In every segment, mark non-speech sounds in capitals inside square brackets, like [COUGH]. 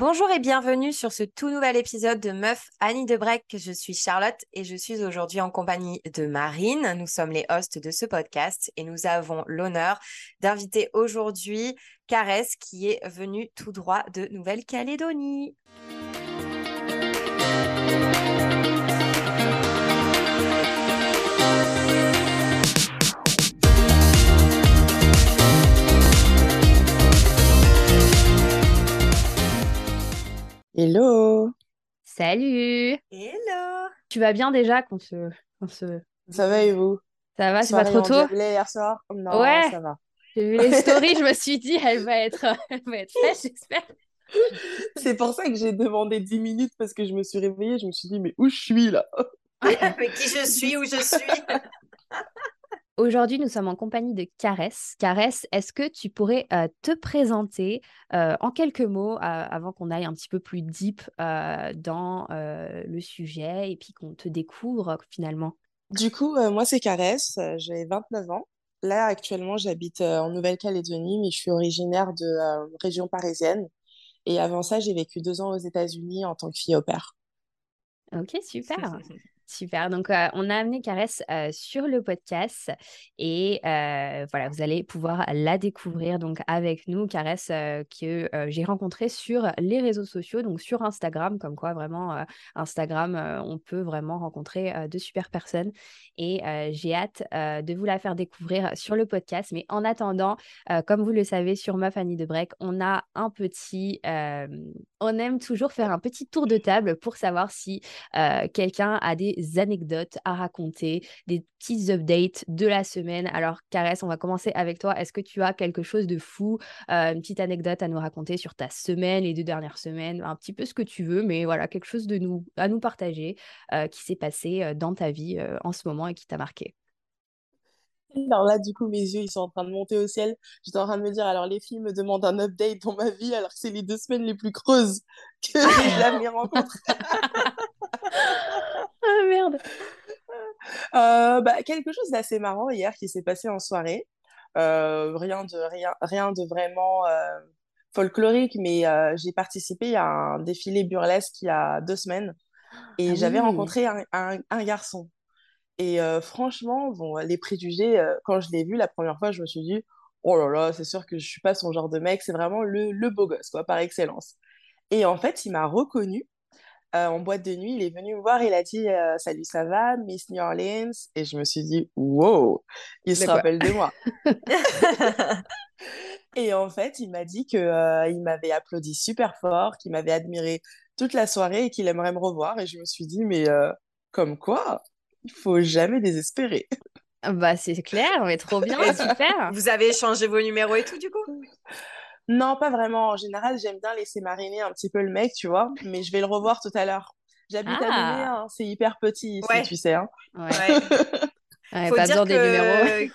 Bonjour et bienvenue sur ce tout nouvel épisode de Meuf Annie de Break. Je suis Charlotte et je suis aujourd'hui en compagnie de Marine. Nous sommes les hosts de ce podcast et nous avons l'honneur d'inviter aujourd'hui Caresse qui est venue tout droit de Nouvelle-Calédonie. Hello. Salut. Hello. Tu vas bien déjà qu'on se, qu'on se... Ça va et vous? Ça va, c'est pas trop tôt? hier soir? Non, Ouais. ça va. J'ai vu les [LAUGHS] stories, je me suis dit, elle va être, [LAUGHS] elle va être fraîche, j'espère. C'est pour ça que j'ai demandé 10 minutes parce que je me suis réveillée, je me suis dit mais où je suis là? [LAUGHS] Mais qui je suis, où je suis? Aujourd'hui, nous sommes en compagnie de Caresse. Caresse, est-ce que tu pourrais euh, te présenter euh, en quelques mots euh, avant qu'on aille un petit peu plus deep dans le sujet et puis qu'on te découvre finalement? Du coup, moi c'est Caresse, j'ai 29 ans. Là actuellement j'habite en Nouvelle-Calédonie mais je suis originaire de région parisienne. Et avant ça j'ai vécu deux ans aux États-Unis en tant que fille au pair. Ok, super. [LAUGHS] Super. Donc, euh, on a amené Caresse euh, sur le podcast et euh, voilà, vous allez pouvoir la découvrir donc avec nous. Caresse que j'ai rencontrée sur les réseaux sociaux, donc sur Instagram, comme quoi vraiment Instagram, on peut vraiment rencontrer de super personnes et j'ai hâte de vous la faire découvrir sur le podcast. Mais en attendant, comme vous le savez, sur Ma Fanny de Break, on a un petit, on aime toujours faire un petit tour de table pour savoir si quelqu'un a des anecdotes à raconter, des petits updates de la semaine. Alors, Caresse, on va commencer avec toi. Est-ce que tu as quelque chose de fou, euh, une petite anecdote à nous raconter sur ta semaine, les deux dernières semaines, un petit peu ce que tu veux, mais voilà, quelque chose de nous, à nous partager euh, qui s'est passé euh, dans ta vie euh, en ce moment et qui t'a marqué? Alors là du coup mes yeux ils sont en train de monter au ciel. J'étais en train de me dire alors les filles me demandent un update dans ma vie alors que c'est les deux semaines les plus creuses que j'ai jamais rencontrées. [LAUGHS] [LAUGHS] Ah merde Euh, bah, quelque chose d'assez marrant hier qui s'est passé en soirée. Euh, rien de, rien, rien de vraiment euh, folklorique, mais j'ai participé à un défilé burlesque il y a deux semaines et Ah j'avais oui. rencontré un, un, un garçon. Et franchement, bon, les préjugés, quand je l'ai vu la première fois, je me suis dit, oh là là, c'est sûr que je suis pas son genre de mec, c'est vraiment le, le beau gosse, quoi, par excellence. Et en fait, il m'a reconnu euh, en boîte de nuit, il est venu me voir, il a dit euh, Salut, ça va, Miss New Orleans? Et je me suis dit Wow, il se rappelle de moi. [LAUGHS] [LAUGHS] Et en fait, il m'a dit que euh, il m'avait applaudi super fort, qu'il m'avait admiré toute la soirée et qu'il aimerait me revoir. Et je me suis dit Mais euh, comme quoi, il faut jamais désespérer. Bah, c'est clair, mais trop bien, super. Vous avez échangé vos numéros et tout du coup? Non, pas vraiment. En général, j'aime bien laisser mariner un petit peu le mec, tu vois, mais je vais le revoir tout à l'heure. J'habite à Ah. Nouméa, hein, c'est hyper petit ici, Ouais. tu sais. hein. Ouais. Ouais. [LAUGHS] Faut pas dire besoin des numéros.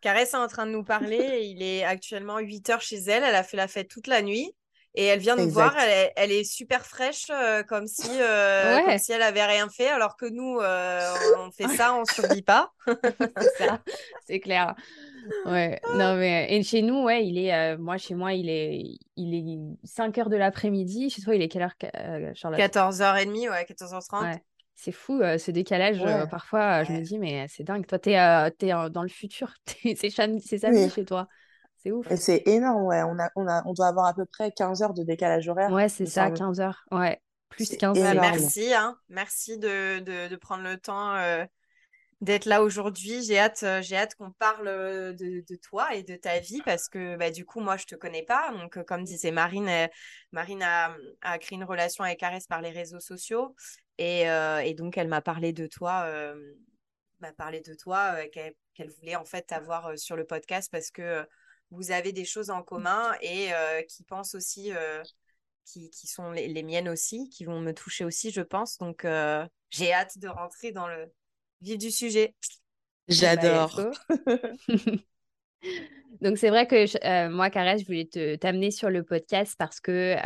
Caresse est en train de nous parler. Il est actuellement 8 heures chez elle. Elle a fait la fête toute la nuit. Et elle vient nous Exact. voir. Elle est, elle est super fraîche, euh, comme si, euh, Ouais. comme si elle avait rien fait. Alors que nous, [LAUGHS] euh, on fait ça, on survit pas. [LAUGHS] C'est ça, c'est clair. Ouais, non mais et chez nous, ouais, il est euh, moi chez moi, il est il est 5 heures de l'après-midi. Chez toi, il est quelle heure euh, Charlotte? 14h30, ouais, 14h30. Ouais. C'est fou euh, ce décalage euh, parfois euh, je me dis mais c'est dingue. Toi t'es euh, t'es euh, dans le futur. [LAUGHS] C'est samedi, c'est samedi Oui. chez toi. C'est ouf. Et c'est énorme, ouais. On a, on a, on doit avoir à peu près 15 heures de décalage horaire, Ouais, c'est ça, semble. 15 heures. Ouais, plus C'est 15 Bah, heures. merci, hein. Merci de, de, de prendre le temps euh, d'être là aujourd'hui. J'ai hâte, euh, j'ai hâte qu'on parle euh, de, de toi et de ta vie parce que bah, du coup, moi, je te connais pas. Donc, comme disait Marine, euh, Marine a, a créé une relation avec Caresse par les réseaux sociaux. Et, euh, et donc, elle m'a parlé de toi, euh, m'a parlé de toi, euh, qu'elle voulait en fait t'avoir euh, sur le podcast parce que euh, vous avez des choses en commun et euh, qui pensent aussi, euh, qui, qui sont les, les miennes aussi, qui vont me toucher aussi, je pense. Donc, euh, j'ai hâte de rentrer dans le vif du sujet. J'adore. [LAUGHS] Donc c'est vrai que moi, Caresse, je voulais t'amener sur le podcast parce que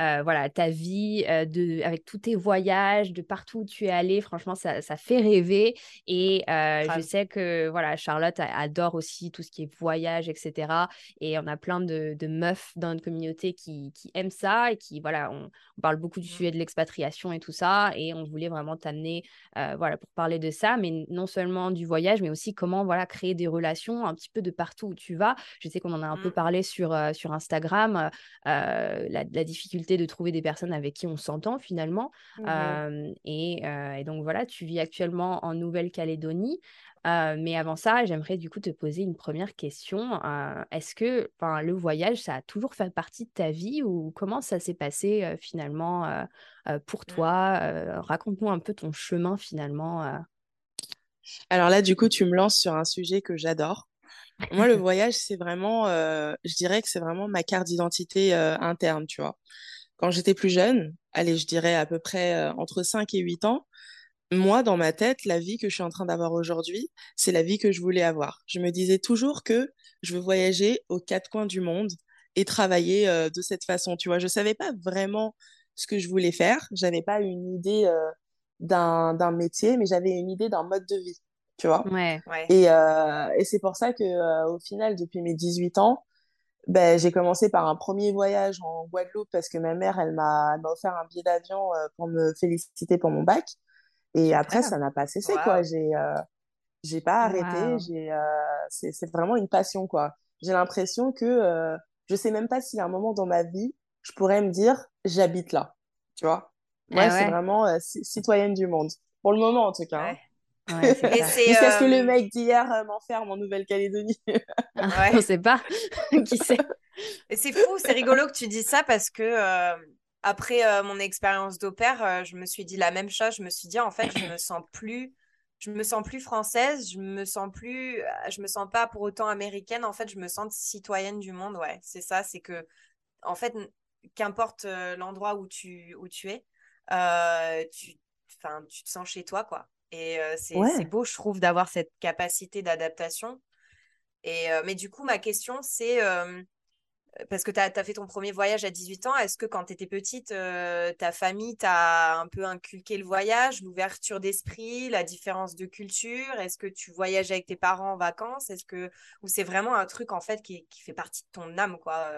euh, voilà, ta vie de, avec tous tes voyages, de partout où tu es allé. Franchement, ça, ça fait rêver. Et je sais que voilà, Charlotte adore aussi tout ce qui est voyage, etc. Et on a plein de, de meufs dans notre communauté qui, qui, aiment ça et qui, voilà, on, on parle beaucoup du mmh. sujet de l'expatriation et tout ça. Et on voulait vraiment t'amener, voilà, pour parler de ça, mais non seulement du voyage, mais aussi comment, voilà, créer des relations un petit peu de partout où tu vas. Je sais qu'on en a un peu mmh. parlé sur, sur Instagram, la, la difficulté de trouver des personnes avec qui on s'entend finalement. Mmh et, et, donc voilà, tu vis actuellement en Nouvelle-Calédonie. mais avant ça, j'aimerais du coup te poser une première question. Est-ce que le voyage, ça a toujours fait partie de ta vie ou comment ça s'est passé finalement pour mmh. toi Raconte-nous un peu ton chemin finalement. Alors là, du coup, tu me lances sur un sujet que j'adore. Moi, le [LAUGHS] voyage, c'est vraiment, je dirais que c'est vraiment ma carte d'identité interne, tu vois. Quand j'étais plus jeune, allez, je dirais à peu près euh, entre 5 et 8 ans, moi, dans ma tête, la vie que je suis en train d'avoir aujourd'hui, c'est la vie que je voulais avoir. Je me disais toujours que je veux voyager aux quatre coins du monde et travailler euh, de cette façon. Tu vois, je savais pas vraiment ce que je voulais faire. J'avais pas une idée euh, d'un métier, mais j'avais une idée d'un mode de vie. Tu vois. Ouais, ouais. Et, et c'est pour ça que au final, depuis mes 18 ans, ben, j'ai commencé par un premier voyage en Guadeloupe parce que ma mère, elle m'a offert un billet d'avion euh, pour me féliciter pour mon bac. Et après, ça n'a pas cessé, quoi. J'ai euh, j'ai pas arrêté. J'ai euh, c'est vraiment une passion, quoi. J'ai l'impression que euh, je sais même pas s'il y a un moment dans ma vie, je pourrais me dire j'habite là. Tu vois? Moi, c'est vraiment citoyenne du monde. Pour le moment, en tout cas. Hein. Ouais, Jusqu'à ce que le mec d'hier m'enferme en Nouvelle-Calédonie. [LAUGHS] Ah, on sait pas. [LAUGHS] Qui sait? C'est fou, c'est rigolo que tu dis ça parce que euh, après euh, mon expérience d'au pair, euh, je me suis dit la même chose. Je me suis dit en fait, je me sens plus, je me sens plus française, je me sens plus, je me sens pas pour autant américaine. En fait, je me sens citoyenne du monde. Ouais, c'est ça. C'est que en fait, qu'importe l'endroit où tu où tu es, tu, enfin, tu te sens chez toi quoi. Et c'est beau, je trouve, d'avoir cette capacité d'adaptation. Et, mais du coup, ma question, c'est parce que tu as, fait ton premier voyage à 18 ans, est-ce que quand tu étais petite, ta famille t'a un peu inculqué le voyage, l'ouverture d'esprit, la différence de culture? Est-ce que tu voyages avec tes parents en vacances? Est-ce que ou c'est vraiment un truc en fait qui, qui fait partie de ton âme quoi,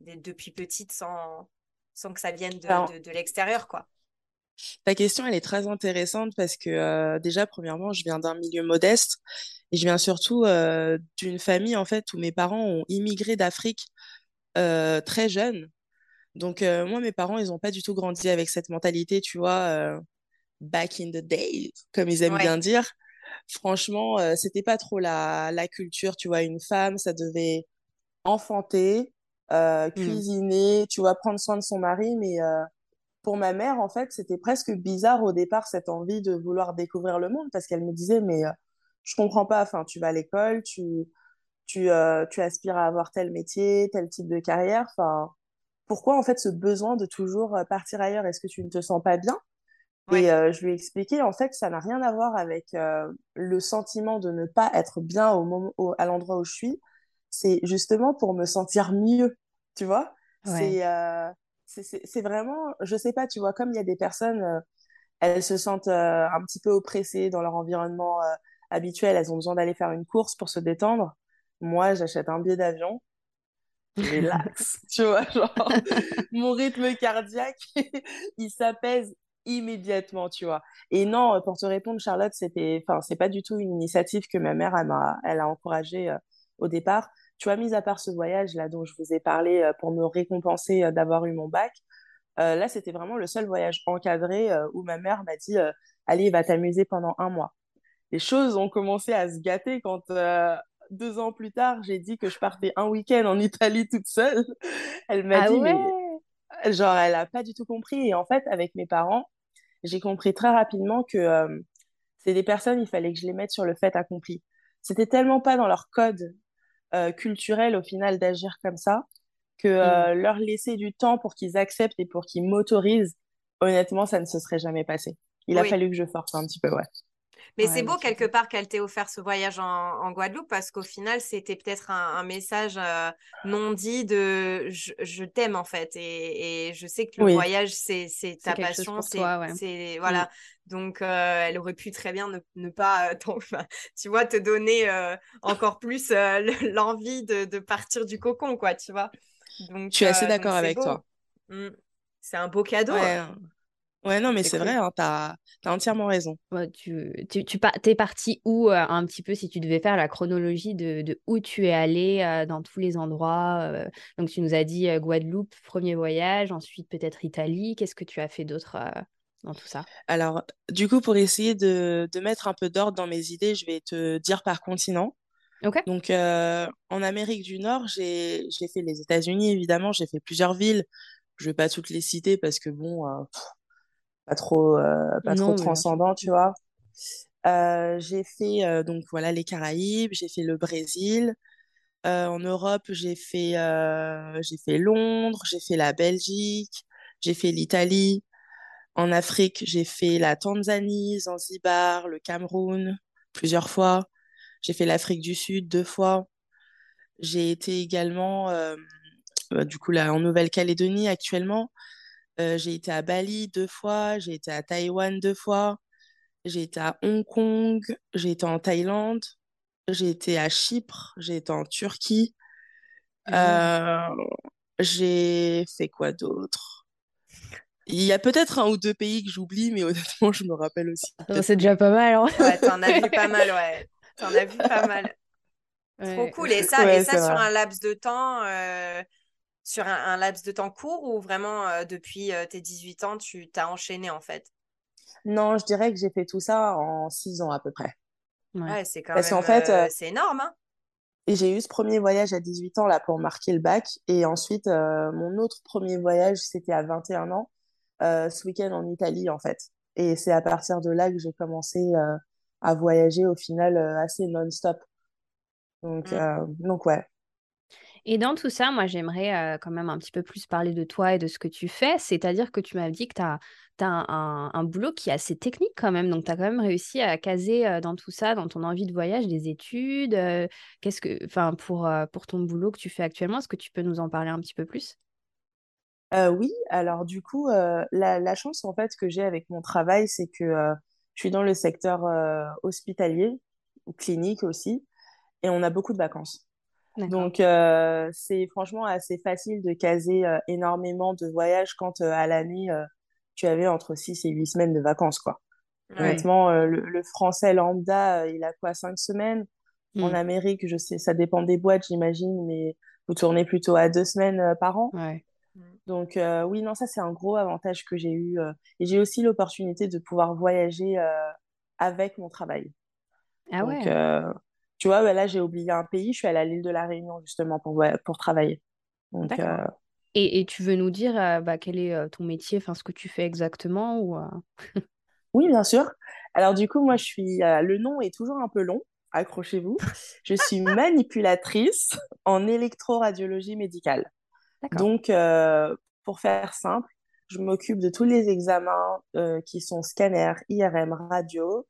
depuis petite sans, sans que ça vienne de, de, de l'extérieur quoi? Ta question, elle est très intéressante parce que euh, déjà, premièrement, je viens d'un milieu modeste et je viens surtout euh, d'une famille en fait où mes parents ont immigré d'Afrique euh, très jeunes. Donc moi, mes parents, ils n'ont pas du tout grandi avec cette mentalité, tu vois, back in the days, comme ils aiment bien dire. Franchement, c'était pas trop la, la culture, tu vois, une femme, ça devait enfanter, mmh. cuisiner, tu vois, prendre soin de son mari, mais pour ma mère, en fait, c'était presque bizarre au départ cette envie de vouloir découvrir le monde parce qu'elle me disait mais euh, je comprends pas. Enfin, tu vas à l'école, tu tu euh, tu aspires à avoir tel métier, tel type de carrière. Enfin, pourquoi en fait ce besoin de toujours euh, partir ailleurs? Est-ce que tu ne te sens pas bien? Et je lui ai expliqué en fait ça n'a rien à voir avec le sentiment de ne pas être bien au moment à l'endroit où je suis. C'est justement pour me sentir mieux, tu vois? C'est c'est vraiment, je sais pas, tu vois, comme il y a des personnes, euh, elles se sentent euh, un petit peu oppressées dans leur environnement euh, habituel, elles ont besoin d'aller faire une course pour se détendre. Moi, j'achète un billet d'avion, relax, [LAUGHS] tu vois, genre, mon rythme cardiaque, [LAUGHS] il s'apaise immédiatement, tu vois. Et non, pour te répondre, Charlotte, c'était, enfin, c'est pas du tout une initiative que ma mère, elle a, elle a encouragée au départ tu vois, mis à part ce voyage là dont je vous ai parlé euh, pour me récompenser euh, d'avoir eu mon bac, euh, là c'était vraiment le seul voyage encadré où ma mère m'a dit allez, va t'amuser pendant un mois. Les choses ont commencé à se gâter quand deux ans plus tard j'ai dit que je partais un week-end en Italie toute seule. [LAUGHS] Elle m'a ah dit mais genre elle a pas du tout compris et en fait avec mes parents j'ai compris très rapidement que c'est des personnes il fallait que je les mette sur le fait accompli. C'était tellement pas dans leur code euh, culturel au final d'agir comme ça que euh, mm. leur laisser du temps pour qu'ils acceptent et pour qu'ils m'autorisent, honnêtement, ça ne se serait jamais passé. Il a fallu que je force un petit peu, ouais. Mais c'est beau quelque part qu'elle t'ait offert ce voyage en, Guadeloupe parce qu'au final, c'était peut-être un, message euh, non dit de je, t'aime en fait. Et, je sais que le voyage, c'est ta passion. C'est voilà. Mm. Donc, euh, elle aurait pu très bien ne, pas, euh, tu vois, te donner encore plus l'envie de, partir du cocon, quoi, tu vois. Donc, je suis assez d'accord avec toi. Mm. C'est un beau cadeau. Hein. Ouais, non, mais c'est vrai, hein, tu as, entièrement raison. tu, tu, tu es parti où euh, un petit peu si tu devais faire la chronologie de, de où tu es allé euh, dans tous les endroits euh, Donc, tu nous as dit Guadeloupe, premier voyage, ensuite peut-être Italie. Qu'est-ce que tu as fait d'autre dans tout ça? Alors, du coup, pour essayer de, de mettre un peu d'ordre dans mes idées, je vais te dire par continent. Ok. Donc, en Amérique du Nord, j'ai fait les États-Unis, évidemment, j'ai fait plusieurs villes. Je vais pas toutes les citer parce que, bon pas trop, euh, pas trop transcendant, tu vois. Euh, j'ai fait euh, donc voilà les Caraïbes, j'ai fait le Brésil. en Europe, j'ai fait, j'ai fait Londres, j'ai fait la Belgique, j'ai fait l'Italie. En Afrique, j'ai fait la Tanzanie, Zanzibar, le Cameroun plusieurs fois. J'ai fait l'Afrique du Sud deux fois. J'ai été également, bah, du coup, là, en Nouvelle-Calédonie actuellement. Euh, j'ai été à Bali deux fois, j'ai été à Taïwan deux fois, j'ai été à Hong Kong, j'ai été en Thaïlande, j'ai été à Chypre, j'ai été en Turquie. Euh, j'ai fait quoi d'autre? Il y a peut-être un ou deux pays que j'oublie, mais [LAUGHS] honnêtement, je me rappelle aussi. C'est déjà pas mal. Hein ouais, t'en as vu pas [LAUGHS] mal, ouais. T'en as vu pas mal. Trop cool. Et ça, et ça sur un laps de temps, euh, sur un, laps de temps court ou vraiment euh, depuis euh, tes 18 ans, tu t'as enchaîné en fait? Non, je dirais que j'ai fait tout ça en 6 ans à peu près. Ouais, c'est quand Parce même fait, euh, c'est énorme. Hein et j'ai eu ce premier voyage à 18 ans là pour marquer le bac. Et ensuite, mon autre premier voyage, c'était à 21 ans, ce week-end en Italie en fait. Et c'est à partir de là que j'ai commencé à voyager au final assez non-stop. Donc, mmh. donc ouais. Et dans tout ça, moi, j'aimerais quand même un petit peu plus parler de toi et de ce que tu fais. C'est-à-dire que tu m'as dit que tu as, un, boulot qui est assez technique quand même. Donc, tu as quand même réussi à caser dans tout ça, dans ton envie de voyage, des études. Qu'est-ce que, enfin, pour, pour ton boulot que tu fais actuellement, est-ce que tu peux nous en parler un petit peu plus? Oui, alors du coup, la, chance en fait que j'ai avec mon travail, c'est que je suis dans le secteur hospitalier, ou clinique aussi, et on a beaucoup de vacances. Donc, euh, c'est franchement assez facile de caser euh, énormément de voyages quand euh, à l'année, tu avais entre 6 et 8 semaines de vacances, quoi. Honnêtement, le, français lambda, il a quoi, 5 semaines? En hmm. Amérique, je sais, ça dépend des boîtes, j'imagine, mais vous tournez plutôt à 2 semaines par an. Donc, oui, non, ça, c'est un gros avantage que j'ai eu. et j'ai aussi l'opportunité de pouvoir voyager avec mon travail. Ah ouais tu vois, bah, là, j'ai oublié un pays. Je suis allée à l'île de la Réunion, justement, pour, pour travailler. Donc, euh, et, et, tu veux nous dire euh, bah, quel est euh, ton métier, enfin, ce que tu fais exactement ou, [LAUGHS] Oui, bien sûr. Alors, du coup, moi, je suis. le nom est toujours un peu long. Accrochez-vous. Je suis [LAUGHS] manipulatrice en électroradiologie médicale. Donc, pour faire simple, je m'occupe de tous les examens qui sont scanner, IRM, radio,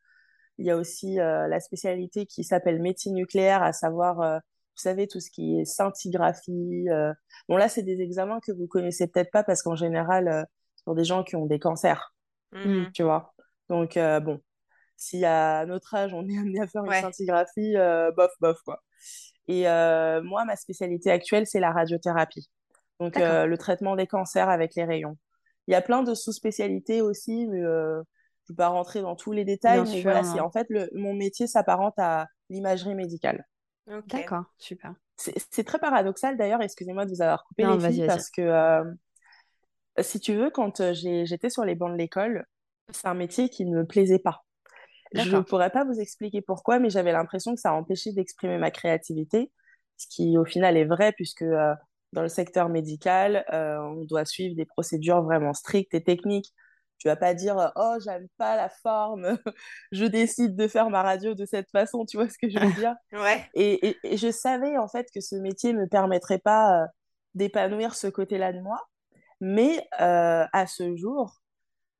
il y a aussi euh, la spécialité qui s'appelle médecine nucléaire, à savoir, euh, vous savez, tout ce qui est scintigraphie. Euh. Bon, là, c'est des examens que vous connaissez peut-être pas parce qu'en général, c'est pour des gens qui ont des cancers, mmh. tu vois. Donc, bon, si à notre âge, on est amené à faire une scintigraphie, bof, bof, quoi. Et moi, ma spécialité actuelle, c'est la radiothérapie. Donc, le traitement des cancers avec les rayons. Il y a plein de sous-spécialités aussi, mais ne pas rentrer dans tous les détails, mais voilà, c'est en fait le, mon métier s'apparente à l'imagerie médicale. D'accord, super. C'est très paradoxal d'ailleurs, excusez-moi de vous avoir coupé les filles, parce que euh, si tu veux, quand euh, j'étais sur les bancs de l'école, c'est un métier qui ne me plaisait pas. Je ne pourrais pas vous expliquer pourquoi, mais j'avais l'impression que ça empêchait d'exprimer ma créativité, ce qui au final est vrai, puisque euh, dans le secteur médical, on doit suivre des procédures vraiment strictes et techniques tu vas pas dire oh j'aime pas la forme, [LAUGHS] je décide de faire ma radio de cette façon, tu vois ce que je veux dire? [LAUGHS] Ouais. Et, et, je savais en fait que ce métier me permettrait pas euh, d'épanouir ce côté-là de moi, mais euh, à ce jour,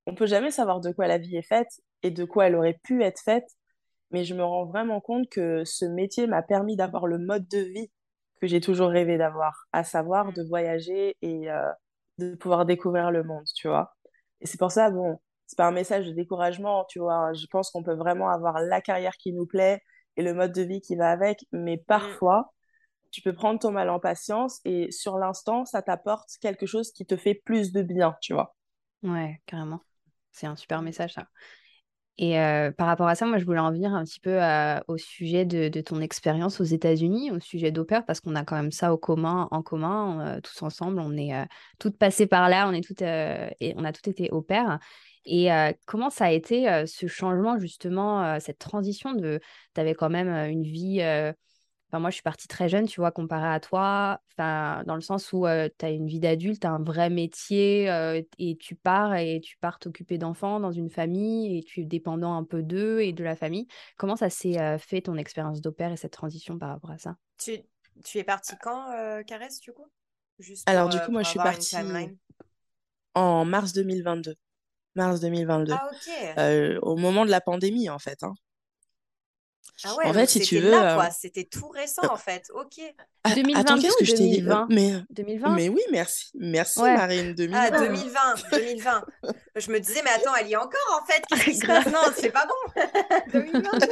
on peut jamais savoir de quoi la vie est faite et de quoi elle aurait pu être faite mais je me rends vraiment compte que ce métier m'a permis d'avoir le mode de vie que j'ai toujours rêvé d'avoir, à savoir Mm. de voyager et euh, de pouvoir découvrir le monde, tu vois? Et c'est pour ça, bon, c'est pas un message de découragement, tu vois. Je pense qu'on peut vraiment avoir la carrière qui nous plaît et le mode de vie qui va avec, mais Mm. parfois, tu peux prendre ton mal en patience et sur l'instant, ça t'apporte quelque chose qui te fait plus de bien, tu vois. Ouais, carrément. C'est un super message, ça. Et par rapport à ça, moi, je voulais en venir un petit peu au sujet de, ton expérience aux États-Unis, au sujet d'au parce qu'on a quand même ça en commun, tous ensemble. On est toutes passées par là, on est toutes, on a toutes été au pair. Et comment ça a été ce changement, justement, cette transition de... Tu avais quand même une vie... euh, Enfin, moi, je suis partie très jeune, tu vois, comparé à toi. Enfin, dans le sens où tu as une vie d'adulte, un vrai métier, euh, et tu pars et tu pars t'occuper d'enfants dans une famille et tu es dépendant un peu d'eux et de la famille. Comment ça s'est euh, fait ton expérience d'au pair et cette transition par rapport à ça? Tu, tu es parti quand, euh, Caresse, du coup? Juste Alors, pour, du euh, coup, moi, je suis partie en mars 2022. Mars 2022. Ah, ok. Euh, au moment de la pandémie, en fait. hein. Ah En ouais, fait, donc si tu c'était veux. euh. C'était tout récent, en fait. Ok. a- Attends, 2022 qu'est-ce que je t'ai dit? Euh, 2020? Mais, 2020? mais oui, merci. Merci, Ouais. Marine. Ah, 2020. 2020, 2020. Je me disais, mais attends, elle y est encore, en fait. Qu'est-ce qui se Grave. passe? [LAUGHS] Non, c'est pas bon. [LAUGHS] 2022.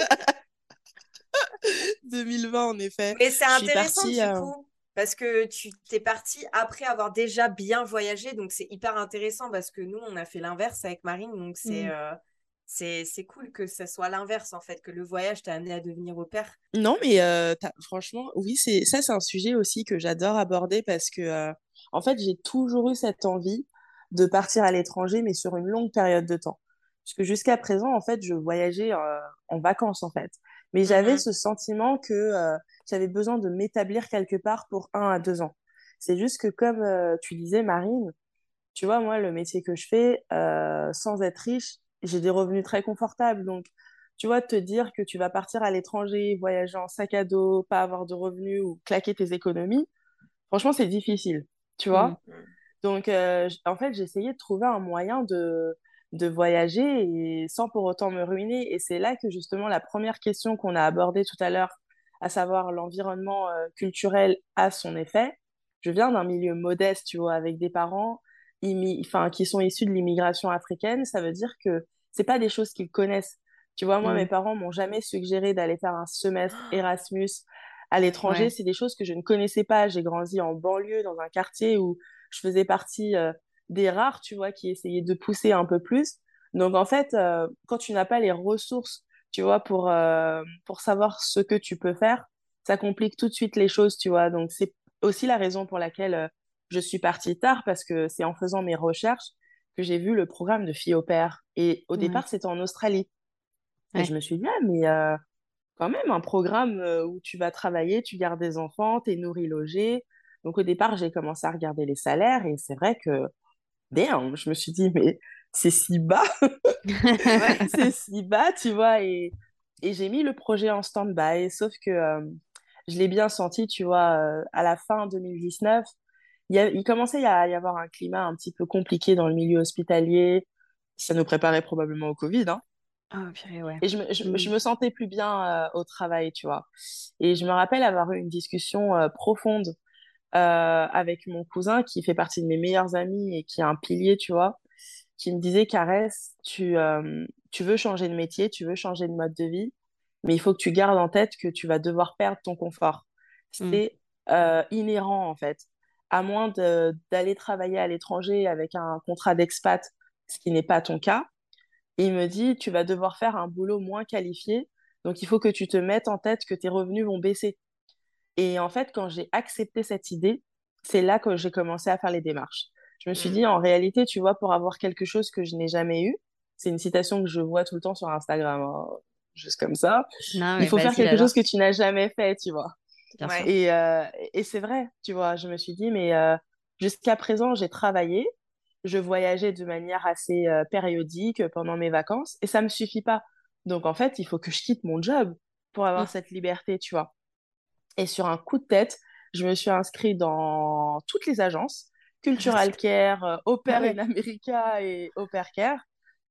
2020, [LAUGHS] en effet. Mais c'est intéressant, partie. du euh, coup. Parce que tu t'es parti après avoir déjà bien voyagé. Donc, c'est hyper intéressant parce que nous, on a fait l'inverse avec Marine. Donc, c'est Mm. euh, c'est c'est cool que ça soit l'inverse, en fait, que le voyage t'a amené à devenir au père. Non, mais euh, franchement, oui, c'est ça, c'est un sujet aussi que j'adore aborder parce que, euh, en fait, j'ai toujours eu cette envie de partir à l'étranger, mais sur une longue période de temps. Parce que jusqu'à présent, en fait, je voyageais euh, en vacances, en fait. Mais j'avais ce sentiment que j'avais besoin de m'établir quelque part pour un à deux ans. C'est juste que, comme tu disais, Marine, tu vois, moi, le métier que je fais, sans être riche, j'ai des revenus très confortables. Donc, tu vois, te dire que tu vas partir à l'étranger, voyager en sac à dos, pas avoir de revenus ou claquer tes économies, franchement, c'est difficile, tu Mm. vois. Donc, euh, en fait, j'ai essayé de trouver un moyen de, de voyager et sans pour autant me ruiner. Et c'est là que, justement, la première question qu'on a abordée tout à l'heure, à savoir l'environnement euh, culturel, a son effet. Je viens d'un milieu modeste, tu vois, avec des parents enfin, qui sont issus de l'immigration africaine. Ça veut dire que c'est pas des choses qu'ils connaissent. Tu vois, moi, mes Mm. parents m'ont jamais suggéré d'aller faire un semestre [GASPS] Erasmus à l'étranger. Ouais. C'est des choses que je ne connaissais pas. J'ai grandi en banlieue, dans un quartier où je faisais partie euh, des rares, tu vois, qui essayaient de pousser un peu plus. Donc, en fait, euh, quand tu n'as pas les ressources, tu vois, pour, euh, pour savoir ce que tu peux faire, ça complique tout de suite les choses, tu vois. Donc, c'est aussi la raison pour laquelle je suis partie tard, parce que c'est en faisant mes recherches que j'ai vu le programme de filles au pair. Et au Ouais. départ, c'était en Australie. Et je me suis dit, ah, mais euh, quand même, un programme euh, où tu vas travailler, tu gardes des enfants, t'es nourri, logé. Donc au départ, j'ai commencé à regarder les salaires et c'est vrai que, damn, je me suis dit, mais c'est si bas, [LAUGHS] [LAUGHS] c'est si bas, tu vois. Et, et j'ai mis le projet en stand-by, sauf que euh, je l'ai bien senti, tu vois, euh, à la fin 2019, il, y a- il commençait à y avoir un climat un petit peu compliqué dans le milieu hospitalier. Ça nous préparait probablement au Covid, hein. Oh, purée, ouais. Et je me, je, je Mm. me sentais plus bien euh, au travail, tu vois. Et je me rappelle avoir eu une discussion euh, profonde euh, avec mon cousin qui fait partie de mes meilleurs amis et qui est un pilier, tu vois, qui me disait, Caresse, tu, tu veux changer de métier, tu veux changer de mode de vie, mais il faut que tu gardes en tête que tu vas devoir perdre ton confort. Mm. C'est euh, inhérent, en fait. À moins d'aller travailler à l'étranger avec un contrat d'expat, ce qui n'est pas ton cas. Et il me dit, tu vas devoir faire un boulot moins qualifié, donc il faut que tu te mettes en tête que tes revenus vont baisser. Et en fait, quand j'ai accepté cette idée, c'est là que j'ai commencé à faire les démarches. Je me suis Mm. dit, en réalité, tu vois, pour avoir quelque chose que je n'ai jamais eu, c'est une citation que je vois tout le temps sur Instagram, hein, juste comme ça, Non, il faut faire vas-y, quelque chose que tu n'as jamais fait, tu vois. Ouais. Et, euh, et c'est vrai, tu vois, je me suis dit, mais euh, jusqu'à présent, j'ai travaillé, je voyageais de manière assez euh, périodique pendant mes vacances, et ça me suffit pas. Donc, en fait, il faut que je quitte mon job pour avoir Mm. cette liberté, tu vois. Et sur un coup de tête, je me suis inscrite dans toutes les agences, Cultural Care, Au Ah Pair ouais. in America et Au Pair Care.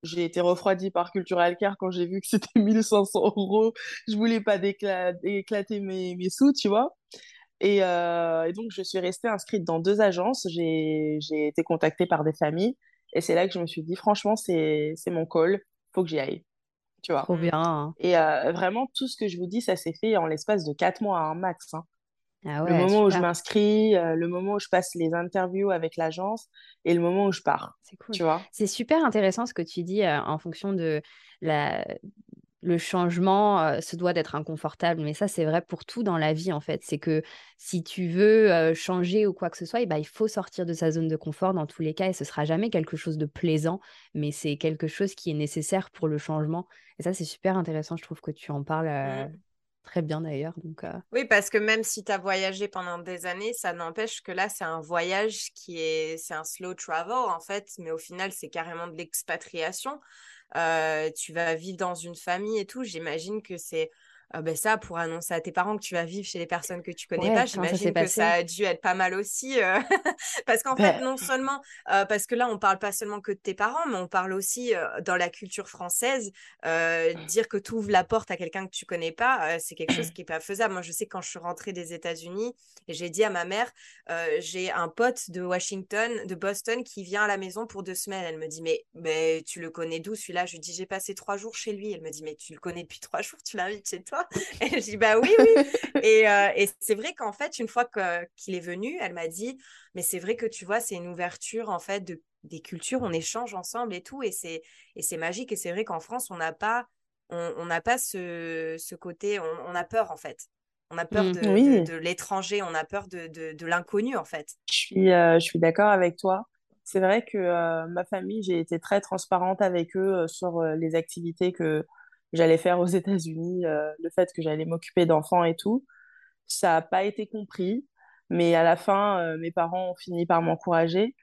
J'ai été refroidie par Cultural Care quand j'ai vu que c'était [LAUGHS] 1500 euros. Je voulais pas éclater mes, mes sous, tu vois. Et, euh, et, donc, je suis restée inscrite dans deux agences. J'ai été contactée par des familles. Et c'est là que je me suis dit, franchement, c'est mon call. faut que j'y aille. Tu vois. Trop bien. Et euh, vraiment, tout ce que je vous dis, ça s'est fait en l'espace de quatre mois à un max. Hein. Ah le moment où je m'inscris, euh, le moment où je passe les interviews avec l'agence et le moment où je pars. C'est cool. Tu vois C'est super intéressant ce que tu dis euh, en fonction de la, le changement se doit d'être inconfortable. Mais ça, c'est vrai pour tout dans la vie, en fait. C'est que si tu veux changer ou quoi que ce soit, eh ben, il faut sortir de sa zone de confort dans tous les cas. Et ce sera jamais quelque chose de plaisant, mais c'est quelque chose qui est nécessaire pour le changement. Et ça, c'est super intéressant. Je trouve que tu en parles mmh. Très bien d'ailleurs. Donc, Oui, parce que même si tu as voyagé pendant des années, ça n'empêche que là, c'est un voyage qui est, c'est un slow travel, en fait. Mais au final, c'est carrément de l'expatriation. Tu vas vivre dans une famille et tout, j'imagine que c'est ben ça, pour annoncer à tes parents que tu vas vivre chez les personnes que tu connais pas, j'imagine que ça a dû être pas mal aussi. Euh, [LAUGHS] parce qu'en fait, non seulement, euh, parce que là, on parle pas seulement que de tes parents, mais on parle aussi euh, dans la culture française, dire que tu ouvres la porte à quelqu'un que tu connais pas, c'est quelque chose [CLEARS THROAT] qui est pas faisable. Moi, je sais quand je suis rentrée des États-Unis, j'ai dit à ma mère, j'ai un pote de Washington, de Boston, qui vient à la maison pour deux semaines. Elle me dit, mais, mais tu le connais d'où celui-là? Je lui dis, j'ai passé trois jours chez lui. Elle me dit, mais tu le connais depuis trois jours, tu l'invites chez toi? [LAUGHS] et je dis, bah oui, oui. et, euh, et c'est vrai qu'en fait, une fois qu'il est venu, elle m'a dit, mais c'est vrai que tu vois, c'est une ouverture en fait de, des cultures, on échange ensemble et tout, et c'est, magique. Et c'est vrai qu'en France, on n'a pas, on n'a pas ce, ce côté, on, a peur en fait. On a peur mmh, de, de, l'étranger, on a peur de, de l'inconnu en fait. Je suis, euh, je suis d'accord avec toi. C'est vrai que euh, ma famille, j'ai été très transparente avec eux sur les activités que, j'allais faire aux États-Unis, euh, le fait que j'allais m'occuper d'enfants et tout. Ça n'a pas été compris, mais à la fin, euh, mes parents ont fini par m'encourager.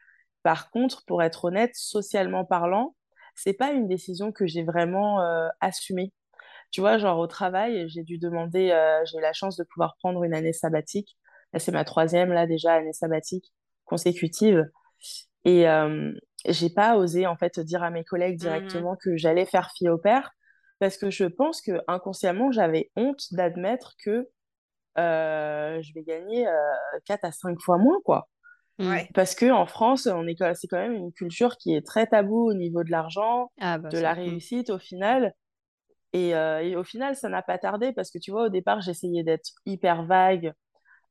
Par contre, pour être honnête, socialement parlant, c'est pas une décision que j'ai vraiment euh, assumée. Tu vois, genre au travail, j'ai dû demander, j'ai eu la chance de pouvoir prendre une année sabbatique. C'est ma troisième, là, déjà, année sabbatique consécutive. Et j'ai pas osé, en fait, dire à mes collègues mmh directement que j'allais faire fille au père parce que je pense que inconsciemment j'avais honte d'admettre que euh, je vais gagner 4 euh, à 5 fois moins quoi. Mmh. Parce que en France, on est c'est quand même une culture qui est très tabou au niveau de l'argent, ah, bah, de la réussite au final. Et, euh, et, au final, ça n'a pas tardé parce que tu vois, au départ, j'essayais d'être hyper vague.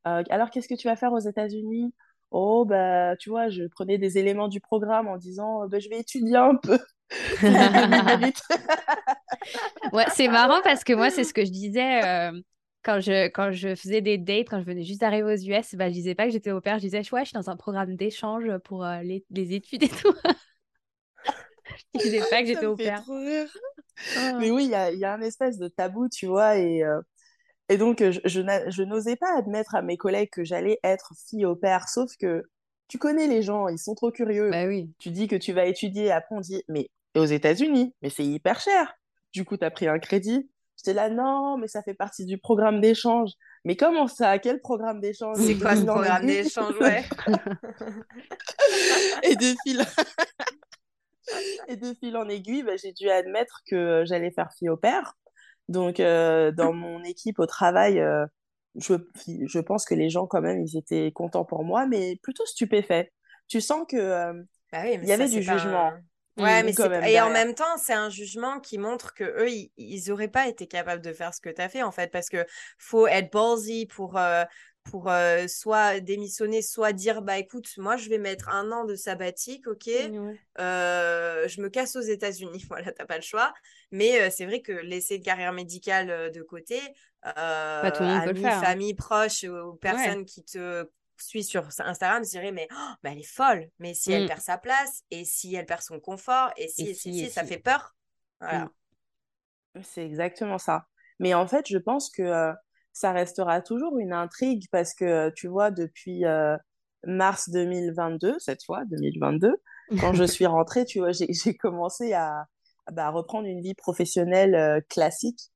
alors, qu'est-ce que tu vas faire aux États-Unis? Oh, bah, tu vois, je prenais des éléments du programme en disant, bah, je vais étudier un peu. [LAUGHS] ouais, c'est marrant parce que moi, c'est ce que je disais euh, quand, je, quand je faisais des dates, quand je venais juste d'arriver aux US. Bah, je disais pas que j'étais au père, je disais, ouais, je suis dans un programme d'échange pour euh, les, les, études et tout. [LAUGHS] je disais pas que j'étais au père. Ah. Mais oui, il y a, y a, un espèce de tabou, tu vois, et. Euh, et donc, je, je, je n'osais pas admettre à mes collègues que j'allais être fille au père, sauf que tu connais les gens, ils sont trop curieux. Bah oui. Tu dis que tu vas étudier, après on dit, mais aux États-Unis, mais c'est hyper cher. Du coup, tu as pris un crédit. J'étais là, non, mais ça fait partie du programme d'échange. Mais comment ça? Quel programme d'échange? C'est quoi ce programme d'échange? Ouais. [LAUGHS] Et de fil... [LAUGHS] Et de fil en aiguille, bah, j'ai dû admettre que j'allais faire fille au père. Donc, euh, dans [LAUGHS] mon équipe au travail, euh, je, je, pense que les gens, quand même, ils étaient contents pour moi, mais plutôt stupéfaits. Tu sens que euh, bah il y avait du jugement. Ouais, mais et en même temps, c'est un jugement qui montre que eux, ils n'auraient pas été capables de faire ce que tu as fait en fait, parce que faut être ballsy pour euh, pour euh, soit démissionner, soit dire bah écoute, moi je vais mettre un an de sabbatique, ok, euh, je me casse aux États-Unis, [LAUGHS] voilà, t'as pas le choix. Mais c'est vrai que laisser une carrière médicale de côté, pas tout le monde peut le faire, hein. famille proche ou personne qui te suis sur Instagram, je dirais, mais, oh, mais elle est folle. Mais si elle mm. perd sa place, et si elle perd son confort, et si, si, ça fait peur. Voilà. Mm. C'est exactement ça. Mais en fait, je pense que euh, ça restera toujours une intrigue parce que, tu vois, depuis euh, mars 2022, cette fois, 2022, quand je suis [LAUGHS] rentrée, tu vois, j'ai commencé à, bah, reprendre une vie professionnelle classique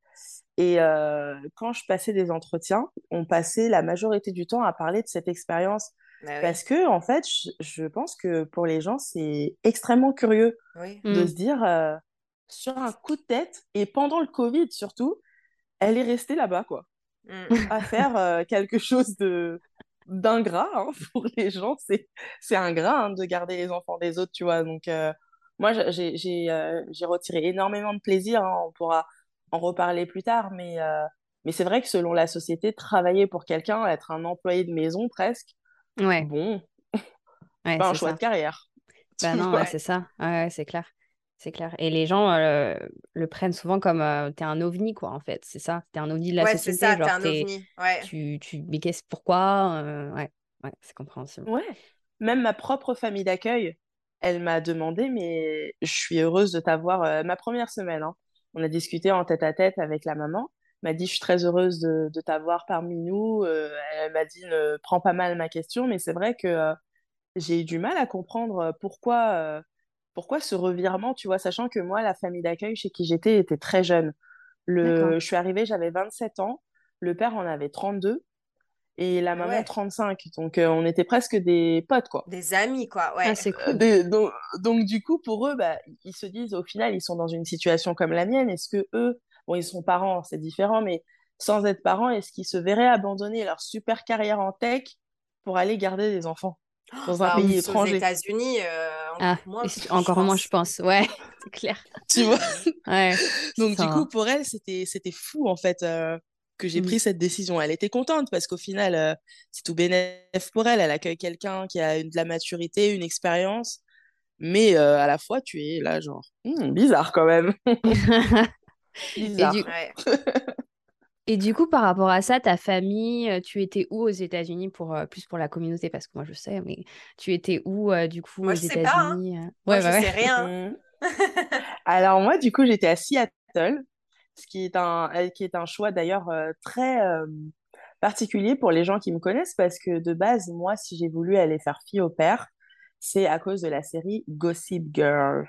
et euh, quand je passais des entretiens, on passait la majorité du temps à parler de cette expérience Bah Parce que, en fait, je, je pense que pour les gens, c'est extrêmement curieux oui. de Mm. se dire, euh, sur un coup de tête, et pendant le Covid surtout, elle est restée là-bas, quoi, Mm. [LAUGHS] à faire euh, quelque chose de d'ingrat hein, [LAUGHS] pour les gens. C'est c'est ingrat hein, de garder les enfants des autres, tu vois. Donc, euh, moi, j'ai j'ai euh, j'ai retiré énormément de plaisir. hein. On pourra en reparler plus tard, mais, euh, mais c'est vrai que selon la société, travailler pour quelqu'un, être un employé de maison presque, Ouais, bon, ouais, pas un c'est choix ça. de carrière. Bah non, [LAUGHS] ouais, c'est ça. C'est clair. C'est clair. Et les gens euh, le prennent souvent comme euh, t'es un ovni, quoi, en fait. C'est ça. T'es un ovni de la Ouais, c'est société. ça, t'es Genre, un t'es, ovni. Ouais. tu, tu, mais qu'est-ce, pourquoi? euh, ouais, ouais, c'est compréhensible. Ouais, même ma propre famille d'accueil, elle m'a demandé, mais je suis heureuse de t'avoir euh, ma première semaine. hein. On a discuté en tête à tête avec la maman. Elle m'a dit, je suis très heureuse de, de t'avoir parmi nous. Euh, elle m'a dit, ne prends pas mal ma question, mais c'est vrai que euh, j'ai eu du mal à comprendre euh, pourquoi, euh, pourquoi ce revirement, tu vois, sachant que moi, la famille d'accueil chez qui j'étais était très jeune. Le, je suis arrivée, j'avais 27 ans, le père en avait 32 et la Ah maman ouais. 35. Donc, euh, on était presque des potes, quoi. Des amis, quoi. Ah, Ouais. c'est Euh, cool. des- donc, donc, du coup, pour eux, bah, ils se disent, au final, ils sont dans une situation comme la mienne. Est-ce que eux, bon, ils sont parents, c'est différent, mais sans être parents, est-ce qu'ils se verraient abandonner leur super carrière en tech pour aller garder des enfants dans un Alors, pays c'est aux étranger? États-Unis, euh, Ah, encore moins, je encore moins, je pense. Ouais, [LAUGHS] c'est clair. Tu vois? Ouais. Donc, du coup, pour elle, c'était, c'était fou, en fait, euh, que j'ai Mm. pris cette décision. Elle était contente parce qu'au final, euh, c'est tout bénéf pour elle. Elle accueille quelqu'un qui a une, de la maturité, une expérience. Mais euh, à la fois, tu es là, genre, Hmm, bizarre quand même. [LAUGHS] [LAUGHS] Et Bizarre. du, Ouais. et du coup, par rapport à ça, ta famille, euh, tu étais où aux États-Unis pour euh, plus pour la communauté? Parce que moi je sais, mais tu étais où euh, du coup Moi, aux je sais pas, hein. États-Unis Moi, Ouais, je ouais. sais rien. [LAUGHS] Alors moi, du coup, j'étais à Seattle, ce qui est un, euh, qui est un choix d'ailleurs euh, très euh, particulier pour les gens qui me connaissent parce que de base, moi, si j'ai voulu aller faire fille au père, c'est à cause de la série Gossip Girl.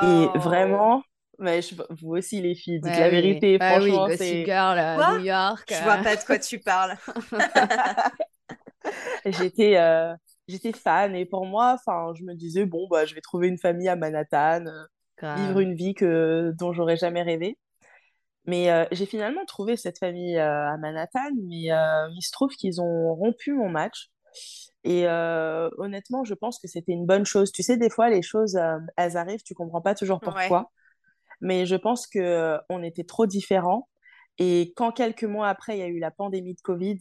Et Oh. vraiment, mais je- vous aussi les filles, dites Ouais, la oui. vérité, Ouais, oui, franchement, Gossip c'est... Girl, euh, Quoi? New York. Je vois euh, pas de quoi tu parles. [LAUGHS] J'étais euh, j'étais fan et pour moi, enfin, je me disais, bon, bah, je vais trouver une famille à Manhattan, euh, vivre une vie que, dont j'aurais jamais rêvé. Mais euh, j'ai finalement trouvé cette famille euh, à Manhattan, mais il se trouve qu'ils ont rompu mon match. Et honnêtement, je pense que c'était une bonne chose. Tu sais, des fois, les choses, elles arrivent, tu comprends pas toujours Ouais. pourquoi. Mais je pense que on était trop différents. Et quand quelques mois après, il y a eu la pandémie de Covid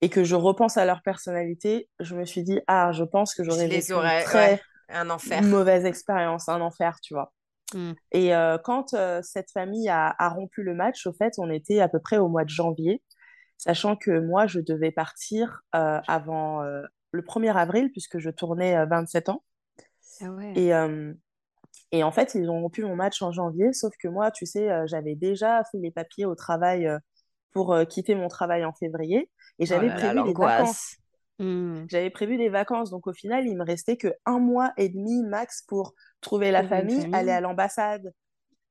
et que je repense à leur personnalité, je me suis dit, ah, je pense que j'aurais vécu une très Ouais. Un enfer. mauvaise expérience, un enfer, tu vois. Mm. Et euh, quand euh, cette famille a, a rompu le match, au fait, on était à peu près au mois de janvier, sachant que moi, je devais partir euh, avant le 1er avril, puisque je tournais euh, 27 ans. Ah ouais. Et, et en fait, ils ont rompu mon match en janvier, sauf que moi, tu sais, j'avais déjà fait les papiers au travail pour quitter mon travail en février, et Oh j'avais là, prévu des l'angoisse. vacances. Mm. J'avais prévu des vacances, donc au final, il me restait que un mois et demi max pour trouver la famille, aller à l'ambassade,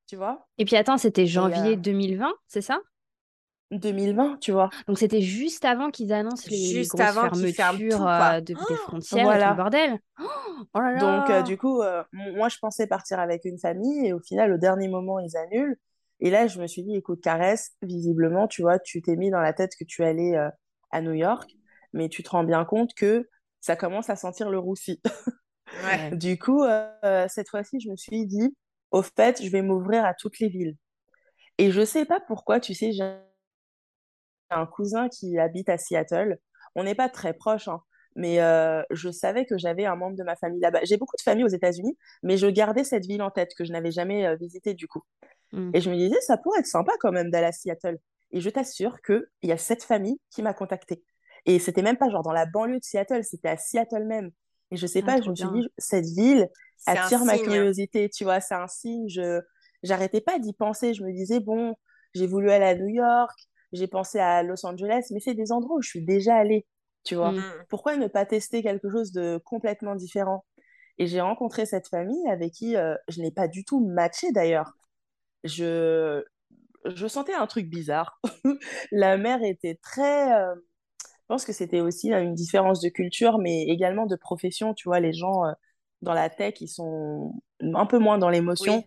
tu vois? Et puis attends, c'était janvier euh, 2020, c'est ça? 2020, tu vois. Donc c'était juste avant qu'ils annoncent les, Juste grosses avant qu'ils ferment fermetures tout, euh, de- des Oh [GASPS] frontières tout le Voilà. bordel. [GASPS] Oh, là Donc, euh, là. du coup, euh, moi, je pensais partir avec une famille et au final, au dernier moment, ils annulent. Et là, je me suis dit, écoute, Caresse, visiblement, tu vois, tu t'es mis dans la tête que tu allais euh, à New York, mais tu te rends bien compte que ça commence à sentir le roussi. Ouais. [LAUGHS] Du coup, euh, cette fois-ci, je me suis dit, au fait, je vais m'ouvrir à toutes les villes. Et je sais pas pourquoi, tu sais, j'ai un cousin qui habite à Seattle. On n'est pas très proches, hein, mais euh, je savais que j'avais un membre de ma famille là-bas. J'ai beaucoup de familles aux États-Unis, mais je gardais cette ville en tête que je n'avais jamais euh, visitée du coup. Mm. Et je me disais, ça pourrait être sympa quand même d'aller à Seattle. Et je t'assure qu'il y a cette famille qui m'a contactée. Et c'était même pas genre dans la banlieue de Seattle, c'était à Seattle même. Et je sais Ah, pas, je me suis dit, cette ville attire ma signe. curiosité, tu vois, c'est un signe. Je j'arrêtais pas d'y penser. Je me disais, bon, j'ai voulu aller à New York, j'ai pensé à Los Angeles, mais c'est des endroits où je suis déjà allée, tu vois. Mm. Mm. Pourquoi ne pas tester quelque chose de complètement différent? Et j'ai rencontré cette famille avec qui euh, je n'ai pas du tout matché d'ailleurs. Je, je sentais un truc bizarre. [LAUGHS] La mère était très, euh, pense que c'était aussi une différence de culture, mais également de profession. Tu vois, les gens dans la tech, ils sont un peu moins dans l'émotion.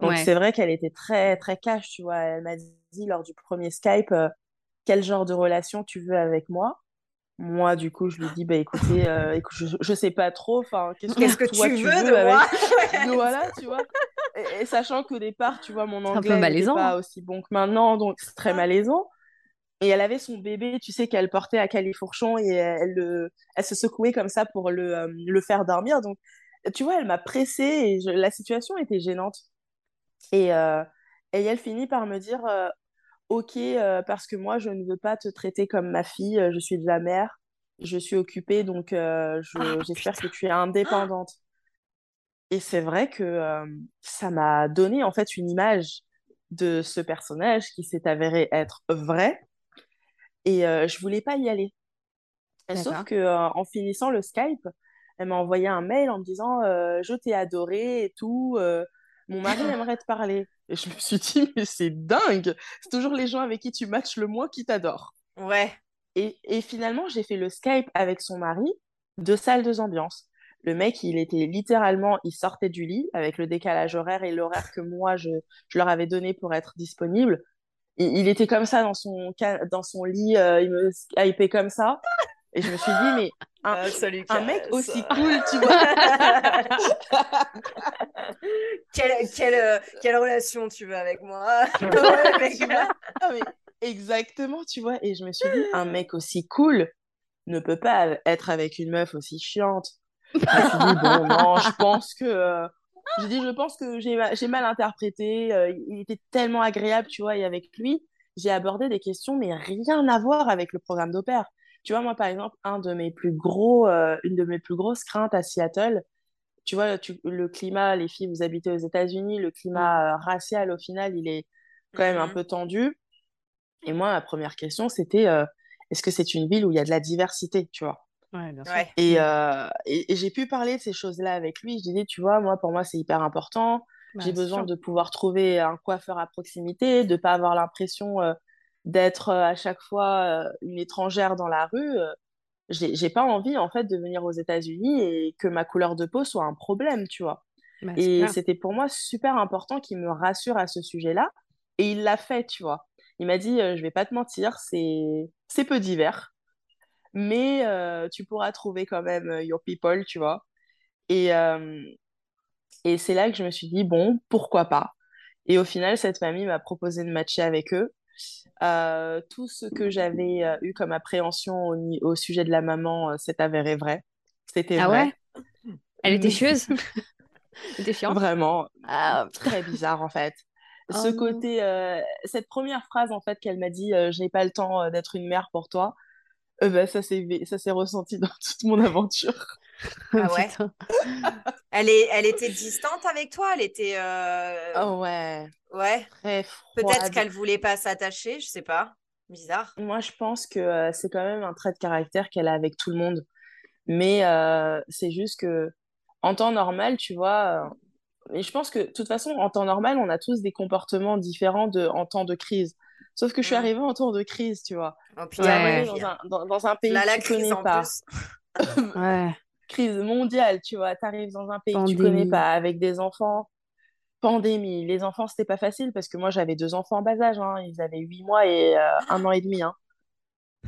Donc, c'est vrai qu'elle était très, très cash, tu vois. Elle m'a dit lors du premier Skype, quel genre de relation tu veux avec moi? Moi, du coup, je lui dis, bah, écoutez, euh, je, je sais pas trop, enfin, qu'est-ce que, tu, veux, de avec... [LAUGHS] moi Voilà, tu vois. Et, sachant qu'au départ, tu vois, mon anglais n'est pas aussi bon que maintenant, donc c'est très malaisant. Et elle avait son bébé, tu sais, qu'elle portait à califourchon et elle, le, elle se secouait comme ça pour le, euh, le faire dormir. Donc, tu vois, elle m'a pressée et la situation était gênante. Et, euh, et elle finit par me dire, ok, euh, parce que moi, je ne veux pas te traiter comme ma fille, euh, je suis de la mère, je suis occupée, donc euh, ah, j'espère que tu es indépendante. Et c'est vrai que ça m'a donné en fait une image de ce personnage qui s'est avéré être vrai. Et je voulais pas y aller. Sauf que en finissant le Skype, elle m'a envoyé un mail en me disant je t'ai adoré et tout mon mari [LAUGHS] aimerait te parler. Et je me suis dit, mais c'est dingue. C'est toujours les gens avec qui tu matches le moins qui t'adorent. Ouais. Et, et finalement, j'ai fait le Skype avec son mari, deux salles, deux ambiances. Le mec, il était littéralement, il sortait du lit avec le décalage horaire et l'horaire que moi, je, je, leur avais donné pour être disponible. Il, il était comme ça dans son, dans son lit, euh, il me hypait comme ça. Et je me suis dit, mais [LAUGHS] un, ah, salut, un mec aussi cool, tu vois. [LAUGHS] quelle, quelle, euh, quelle, relation tu veux avec moi [LAUGHS] ah, Exactement, tu vois. Et je me suis dit, un mec aussi cool ne peut pas être avec une meuf aussi chiante. Je me suis dit, bon, non, je pense que. Euh, j'ai dit, je pense que j'ai mal interprété. Euh, il était tellement agréable, tu vois, et avec lui, j'ai abordé des questions, mais rien à voir avec le programme d'opère. Tu vois, moi, par exemple, un de mes plus gros, euh, une de mes plus grosses craintes à Seattle, tu vois, le climat, les filles, vous habitez aux États-Unis, le climat euh, racial, au final, il est quand même un mm-hmm. peu tendu. Et moi, ma première question, c'était est-ce que c'est une ville où il y a de la diversité, tu vois? Ouais, bien sûr. Et, et, j'ai pu parler de ces choses-là avec lui. Je disais, tu vois, moi, pour moi, c'est hyper important. j'ai besoin de pouvoir trouver un coiffeur à proximité, de ne pas avoir l'impression d'être euh, à chaque fois euh, une étrangère dans la rue, euh, j'ai pas envie en fait de venir aux États-Unis et que ma couleur de peau soit un problème, tu vois. Bah, et c'était pour moi super important qu'il me rassure à ce sujet-là. Et il l'a fait, tu vois. Il m'a dit, je vais pas te mentir, c'est c'est peu divers, mais tu pourras trouver quand même your people, tu vois. Et, et c'est là que je me suis dit, bon, pourquoi pas? Et au final, cette famille m'a proposé de matcher avec eux. Euh, tout ce que j'avais euh, eu comme appréhension au, sujet de la maman euh, s'est avéré vrai. C'était ah vrai. Ouais? Elle était chieuse? [LAUGHS] Elle était Vraiment. Ah. Très bizarre en fait. Oh ce côté, cette première phrase en fait qu'elle m'a dit Je n'ai pas le temps d'être une mère pour toi. Bah, ça s'est ressenti dans [LAUGHS] toute mon aventure. Ah ouais? [LAUGHS] elle, est, elle était distante avec toi? Elle était. Oh ouais. Ouais. Peut-être qu'elle voulait pas s'attacher, je sais pas. Bizarre. Moi, je pense que euh, c'est quand même un trait de caractère qu'elle a avec tout le monde. Mais euh, c'est juste que en temps normal, tu vois. mais je pense que de toute façon, en temps normal, on a tous des comportements différents de, en temps de crise. Sauf que je suis mmh. arrivée en temps de crise, tu vois. Oh, putain, dans, un, [LAUGHS] dans, un, pays que tu connais pas. ouais crise mondiale, tu vois. Tu arrives dans un pays que tu connais pas, avec des enfants. Pandémie. Les enfants, c'était pas facile parce que moi, j'avais deux enfants en bas âge. Hein. Ils avaient huit mois et euh, un an et demi. Hein.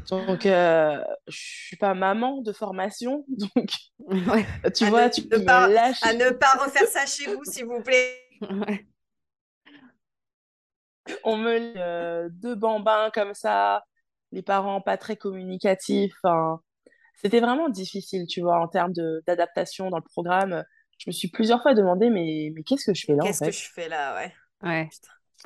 Donc, euh, je suis pas maman de formation. [LAUGHS] Donc, tu vois, tu ne pas, À ne pas refaire ça chez vous, s'il vous plaît. On me euh, deux bambins comme ça, les parents pas très communicatifs. Enfin, c'était vraiment difficile, tu vois, en termes d'adaptation dans le programme. Je me suis plusieurs fois demandé, mais, mais qu'est-ce que je fais là Qu'est-ce que je fais là, ouais. Ouais.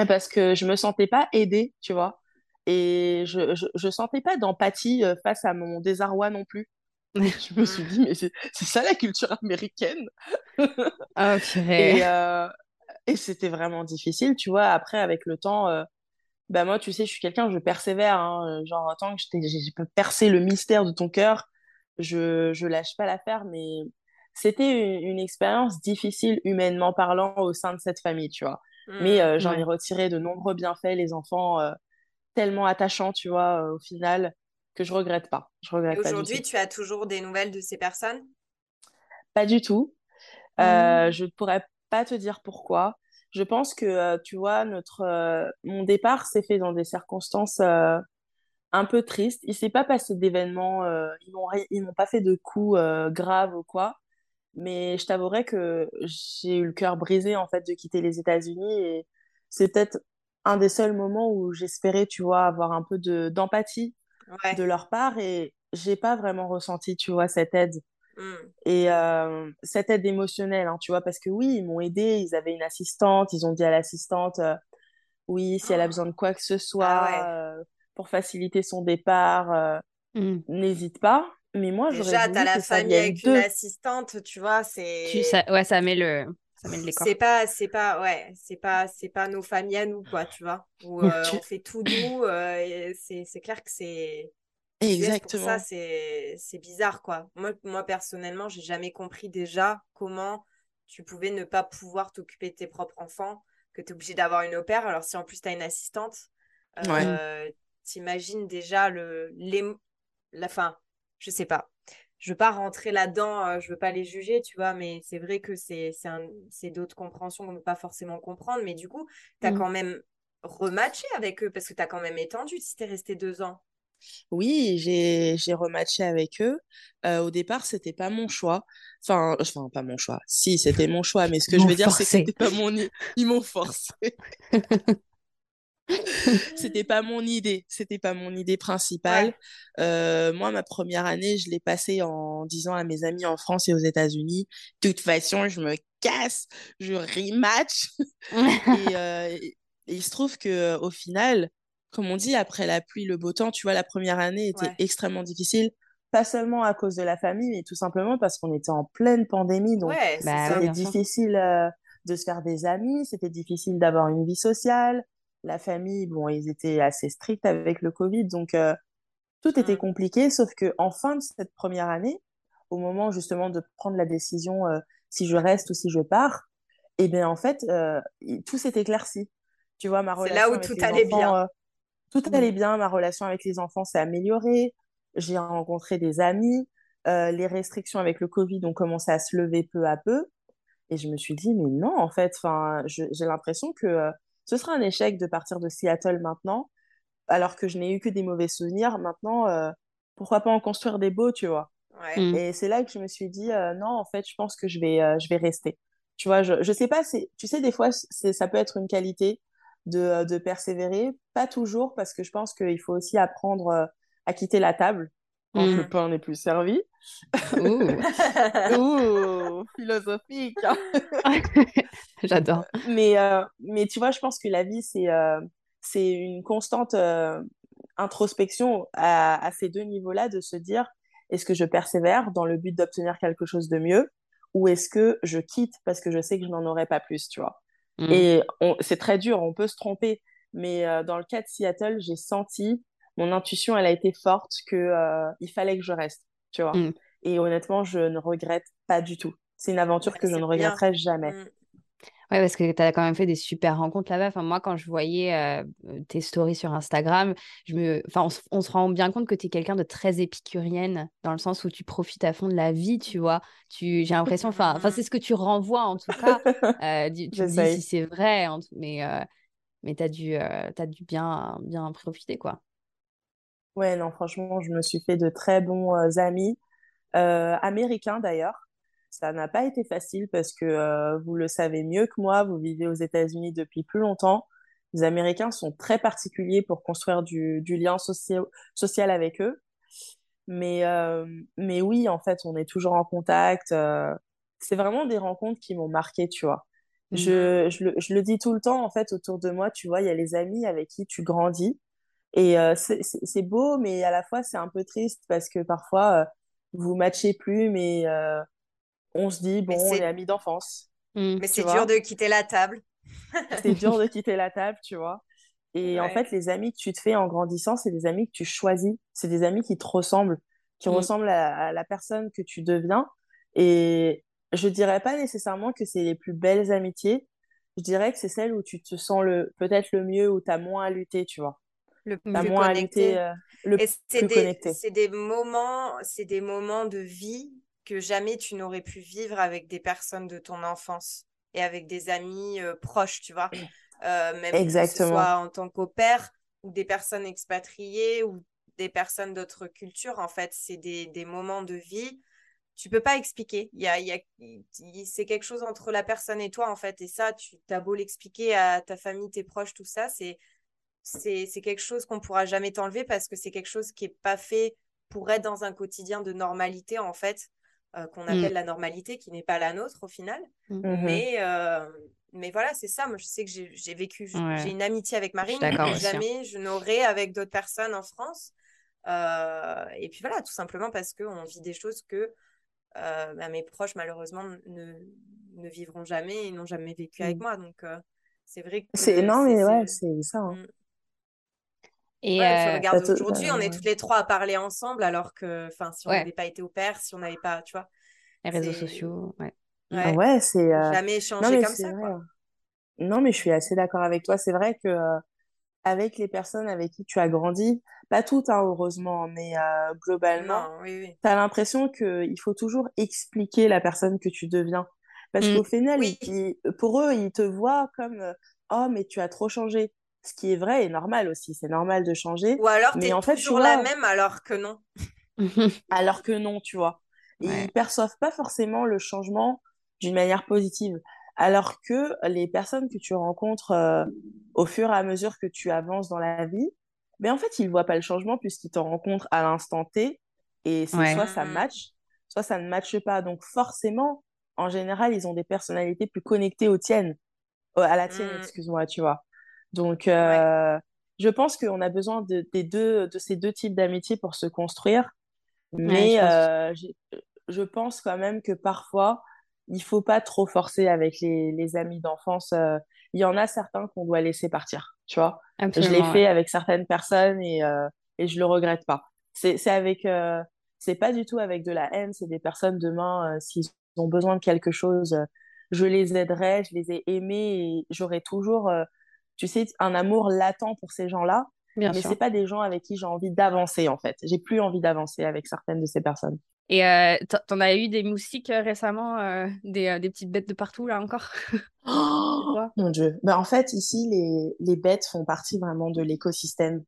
Parce que je me sentais pas aidée, tu vois. Et je, je, je sentais pas d'empathie euh, face à mon désarroi non plus. [LAUGHS] je me suis dit, mais c'est ça la culture américaine. oh, et, euh, et c'était vraiment difficile, tu vois. Après, avec le temps, euh, bah moi, tu sais, je suis quelqu'un, je persévère. Hein, genre, tant que j'ai percé le mystère de ton cœur, je, je lâche pas l'affaire, mais c'était une, expérience difficile humainement parlant au sein de cette famille, tu vois. mais mmh, euh, j'en ai retiré de nombreux bienfaits, les enfants euh, tellement attachants, tu vois, euh, au final. que je regrette pas. Je regrette aujourd'hui, tu as toujours des nouvelles de ces personnes? Pas du tout. Euh, mmh. Je ne pourrais pas te dire pourquoi. Je pense que, euh, tu vois, notre, euh, mon départ s'est fait dans des circonstances un peu tristes. Il s'est pas passé d'événements, ils m'ont, ils m'ont pas fait de coups graves ou quoi. Mais je t'avouerais que j'ai eu le cœur brisé, en fait, de quitter les États-Unis. Et c'est peut-être un des seuls moments où j'espérais, tu vois, avoir un peu de, d'empathie de leur part. Et j'ai pas vraiment ressenti, tu vois, cette aide. Mm. Et euh, cette aide émotionnelle, hein, tu vois, parce que oui, ils m'ont aidé, ils avaient une assistante, ils ont dit à l'assistante, euh, oui, si elle a besoin de quoi que ce soit ah euh, pour faciliter son départ, mm. n'hésite pas. Mais moi, j'aurais Déjà, t'as la famille avec une assistante, tu vois, c'est... Ça... Ouais, ça met le... C'est pas, c'est pas, ouais, c'est pas, c'est pas nos familles à nous, quoi, tu vois. Où [LAUGHS] on fait tout nous, c'est clair que c'est Exactement. ça, c'est bizarre, quoi? Moi, moi personnellement, j'ai jamais compris déjà comment tu pouvais ne pas pouvoir t'occuper de tes propres enfants, que tu es obligé d'avoir une opère. Alors, si en plus tu as une assistante, euh, t'imagines déjà le, les, la fin. Je sais pas. Je veux pas rentrer là-dedans, euh, je veux pas les juger, tu vois, mais c'est vrai que c'est d'autres compréhensions qu'on ne peut pas forcément comprendre. Mais du coup, tu as mmh. quand même rematché avec eux parce que tu as quand même étendu si tu es resté deux ans. Oui, j'ai j'ai rematché avec eux. Euh, au départ, c'était pas mon choix. Enfin, enfin pas mon choix. Si, c'était mon choix, mais ce que je veux dire, c'est que c'était pas mon ils m'ont forcé. [LAUGHS] c'était pas mon idée, c'était pas mon idée principale. Euh, moi, ma première année, je l'ai passée en disant à mes amis en France et aux États-Unis, de toute façon, je me casse, je rematch. [LAUGHS] et, euh, et, il se trouve que au final, comme on dit, après la pluie, le beau temps, tu vois, la première année était extrêmement difficile. Pas seulement à cause de la famille, mais tout simplement parce qu'on était en pleine pandémie. Donc, bah c'était difficile euh, de se faire des amis, c'était difficile d'avoir une vie sociale. La famille, bon, ils étaient assez stricts avec le Covid. Donc, euh, tout était compliqué. Sauf que en fin de cette première année, au moment justement de prendre la décision euh, si je reste ou si je pars, et eh bien, en fait, tout s'est éclairci. Tu vois, ma relation. C'est là où tout allait bien tout allait bien, ma relation avec les enfants s'est améliorée, j'ai rencontré des amis, euh, les restrictions avec le Covid ont commencé à se lever peu à peu. Et je me suis dit, mais non, en fait, j'ai l'impression que euh, ce sera un échec de partir de Seattle maintenant, alors que je n'ai eu que des mauvais souvenirs. Maintenant, euh, pourquoi pas en construire des beaux, tu vois? Mm. Et c'est là que je me suis dit, non, en fait, je pense que je vais, je vais rester. Tu vois, je, je sais pas, tu sais, des fois, ça peut être une qualité de, de, persévérer. Pas toujours, parce que je pense qu'il faut aussi apprendre euh, à quitter la table quand le mm. pain n'est plus servi. Ouh, [LAUGHS] philosophique. Hein. [LAUGHS] J'adore. Mais, euh, mais tu vois, je pense que la vie, c'est euh, c'est une constante introspection à, à, ces deux niveaux-là, de se dire, est-ce que je persévère dans le but d'obtenir quelque chose de mieux ou est-ce que je quitte parce que je sais que je n'en aurai pas plus, tu vois? Mm. Et c'est très dur, on peut se tromper. Mais euh, dans le cas de Seattle, j'ai senti, mon intuition, elle a été forte, qu'il euh, il fallait que je reste, tu vois. Mm. Et honnêtement, je ne regrette pas du tout. C'est une aventure que je ne regretterai jamais. Ouais, parce que tu as quand même fait des super rencontres là-bas. Enfin, moi, quand je voyais euh, tes stories sur Instagram, je me... enfin, on, se rend bien compte que tu es quelqu'un de très épicurienne, dans le sens où tu profites à fond de la vie, tu vois. Tu... J'ai l'impression, enfin, enfin c'est [LAUGHS] ce que tu renvoies en tout cas. Euh, tu dis si c'est vrai, mais, euh, mais tu as dû, as dû bien, bien profiter, quoi. Ouais, non, franchement, je me suis fait de très bons amis, américains d'ailleurs. Ça n'a pas été facile parce que euh, vous le savez mieux que moi, vous vivez aux États-Unis depuis plus longtemps. Les Américains sont très particuliers pour construire du, lien social avec eux. Mais, euh, mais oui, en fait, on est toujours en contact. Euh, c'est vraiment des rencontres qui m'ont marqué, tu vois. Mmh. Je, je, le, je, le, dis tout le temps, en fait, autour de moi, tu vois, il y a les amis avec qui tu grandis. Et c'est beau, mais à la fois, c'est un peu triste parce que parfois, vous matchez plus, mais on se dit, bon, on est amis d'enfance. Mmh. Mais c'est dur de quitter la table. [LAUGHS] c'est dur de [LAUGHS] quitter la table, tu vois. Et en fait, les amis que tu te fais en grandissant, c'est des amis que tu choisis. C'est des amis qui te ressemblent, qui mmh. ressemblent à, la personne que tu deviens. Et je dirais pas nécessairement que c'est les plus belles amitiés. Je dirais que c'est celles où tu te sens le peut-être le mieux, où tu as moins à lutter, tu vois. le plus connecté. Euh, le plus connecté. C'est des moments, c'est des moments de vie que jamais tu n'aurais pu vivre avec des personnes de ton enfance et avec des amis euh, proches, tu vois? [CLEARS THROAT] Euh, même Exactement. que ce soit en tant qu'opère ou des personnes expatriées ou des personnes d'autres cultures, en fait, c'est des, des, moments de vie. Tu peux pas expliquer. Il y a, y a, c'est quelque chose entre la personne et toi, en fait. Et ça, tu as beau l'expliquer à ta famille, tes proches, tout ça, c'est, c'est, c'est quelque chose qu'on pourra jamais t'enlever parce que c'est quelque chose qui est pas fait pour être dans un quotidien de normalité, en fait. Euh, qu'on mm. appelle la normalité, qui n'est pas la nôtre au final. Mm. Mm-hmm. Mais, euh, mais voilà, c'est ça. Moi, je sais que j'ai vécu, j'ai une amitié avec Marine, que hein. jamais je n'aurais avec d'autres personnes en France. Euh, et puis voilà, tout simplement parce qu'on vit des choses que bah, mes proches, malheureusement, ne, ne vivront jamais et n'ont jamais vécu avec moi. Donc, c'est vrai que. C'est énorme, mais ouais, c'est ça. Hein. Et euh, regarde aujourd'hui, on est toutes les trois à parler ensemble, alors que, enfin, si on n'avait pas été au père, si on n'avait pas, tu vois. Les réseaux sociaux, ouais. Ouais, c'est. Euh, jamais échangé comme ça, quoi. Non, mais je suis assez d'accord avec toi. C'est vrai que euh, avec les personnes avec qui tu as grandi, pas toutes, hein, heureusement, mais globalement, tu as l'impression qu'il faut toujours expliquer la personne que tu deviens. Parce mmh. qu'au final, pour eux, ils te voient comme Oh, mais tu as trop changé ce qui est vrai et normal aussi. C'est normal de changer. Ou alors, tu es en fait, toujours la même alors que non. [LAUGHS] alors que non, tu vois. Ils ne perçoivent pas forcément le changement d'une manière positive. Alors que les personnes que tu rencontres euh, au fur et à mesure que tu avances dans la vie, mais ben, en fait, ils ne voient pas le changement puisqu'ils te rencontrent à l'instant T. Et c'est soit ça match, soit ça ne matche pas. Donc forcément, en général, ils ont des personnalités plus connectées aux tiennes. à la tienne, mm. excuse-moi, tu vois. Donc, euh, je pense qu'on a besoin de, des deux, de ces deux types d'amitié pour se construire. Mais euh, je, pense quand même que parfois, il faut pas trop forcer avec les, les amis d'enfance. Euh, il y en a certains qu'on doit laisser partir, tu vois. je l'ai fait avec certaines personnes et, et je le regrette pas. C'est avec, c'est pas du tout avec de la haine. C'est des personnes demain, s'ils ont besoin de quelque chose, je les aiderai, je les ai aimés et j'aurai toujours tu sais, un amour latent pour ces gens-là. mais ce c'est pas des gens avec qui j'ai envie d'avancer, en fait. J'ai plus envie d'avancer avec certaines de ces personnes. Et euh, t'en as eu des moustiques euh, récemment, euh, des, des, petites bêtes de partout, là encore? [GASPS] Oh, Mon Dieu. Ben, en fait, ici, les, les bêtes font partie vraiment de l'écosystème.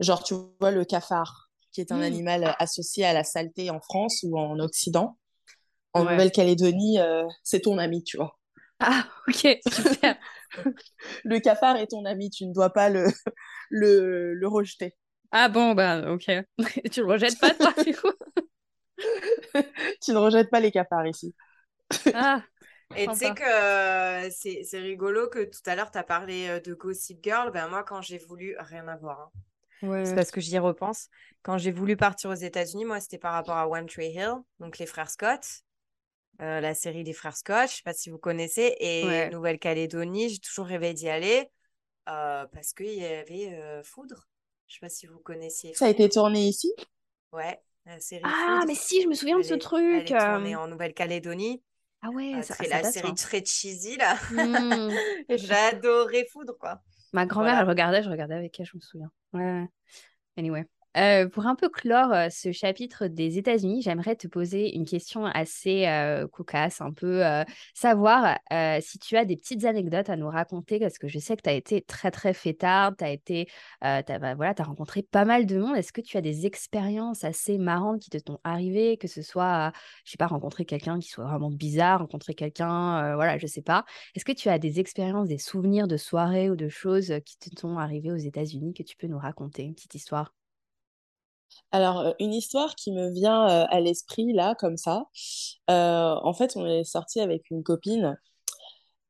Genre, tu vois, le cafard, qui est un mmh. animal associé à la saleté en France ou en Occident. En Nouvelle-Calédonie, c'est ton ami, tu vois. Ah, ok, super. [LAUGHS] le cafard est ton ami, tu ne dois pas le, [LAUGHS] le, le rejeter. Ah bon, bah ok. [LAUGHS] tu le rejettes pas, toi, du coup? Tu ne rejettes pas les cafards ici. ah, et tu sais que euh, c'est rigolo que tout à l'heure, tu as parlé euh, de Gossip Girl. Ben, moi, quand j'ai voulu, rien à voir. Hein. C'est parce que j'y repense. Quand j'ai voulu partir aux États-Unis, moi, c'était par rapport à One Tree Hill, donc les frères Scott. Euh, la série des frères Scott, je sais pas si vous connaissez, et Nouvelle-Calédonie, j'ai toujours rêvé d'y aller euh, parce qu'il y avait euh, Foudre. Je sais pas si vous connaissiez. Ça a été tourné ici? Ouais, la série. Ah, mais si, je me souviens de ce truc. Elle est tournée en Nouvelle-Calédonie. Ah ouais, ça, la série très cheesy là. Mmh. [LAUGHS] J'adorais Foudre quoi. Ma grand-mère, elle regardait, je regardais avec elle, je me souviens. Ouais. Anyway. Euh, pour un peu clore euh, ce chapitre des États-Unis, j'aimerais te poser une question assez euh, cocasse, un peu savoir si tu as des petites anecdotes à nous raconter, parce que je sais que tu as été très très fêtard, tu as été, as, bah, as rencontré pas mal de monde. Est-ce que tu as des expériences assez marrantes qui te sont arrivées, que ce soit, je sais pas, rencontrer quelqu'un qui soit vraiment bizarre, rencontrer quelqu'un, voilà, je sais pas. Est-ce que tu as des expériences, des souvenirs de soirées ou de choses qui te sont arrivées aux États-Unis que tu peux nous raconter, une petite histoire? Alors, euh, une histoire qui me vient euh, à l'esprit, là, comme ça. Euh, en fait, on est sorti avec une copine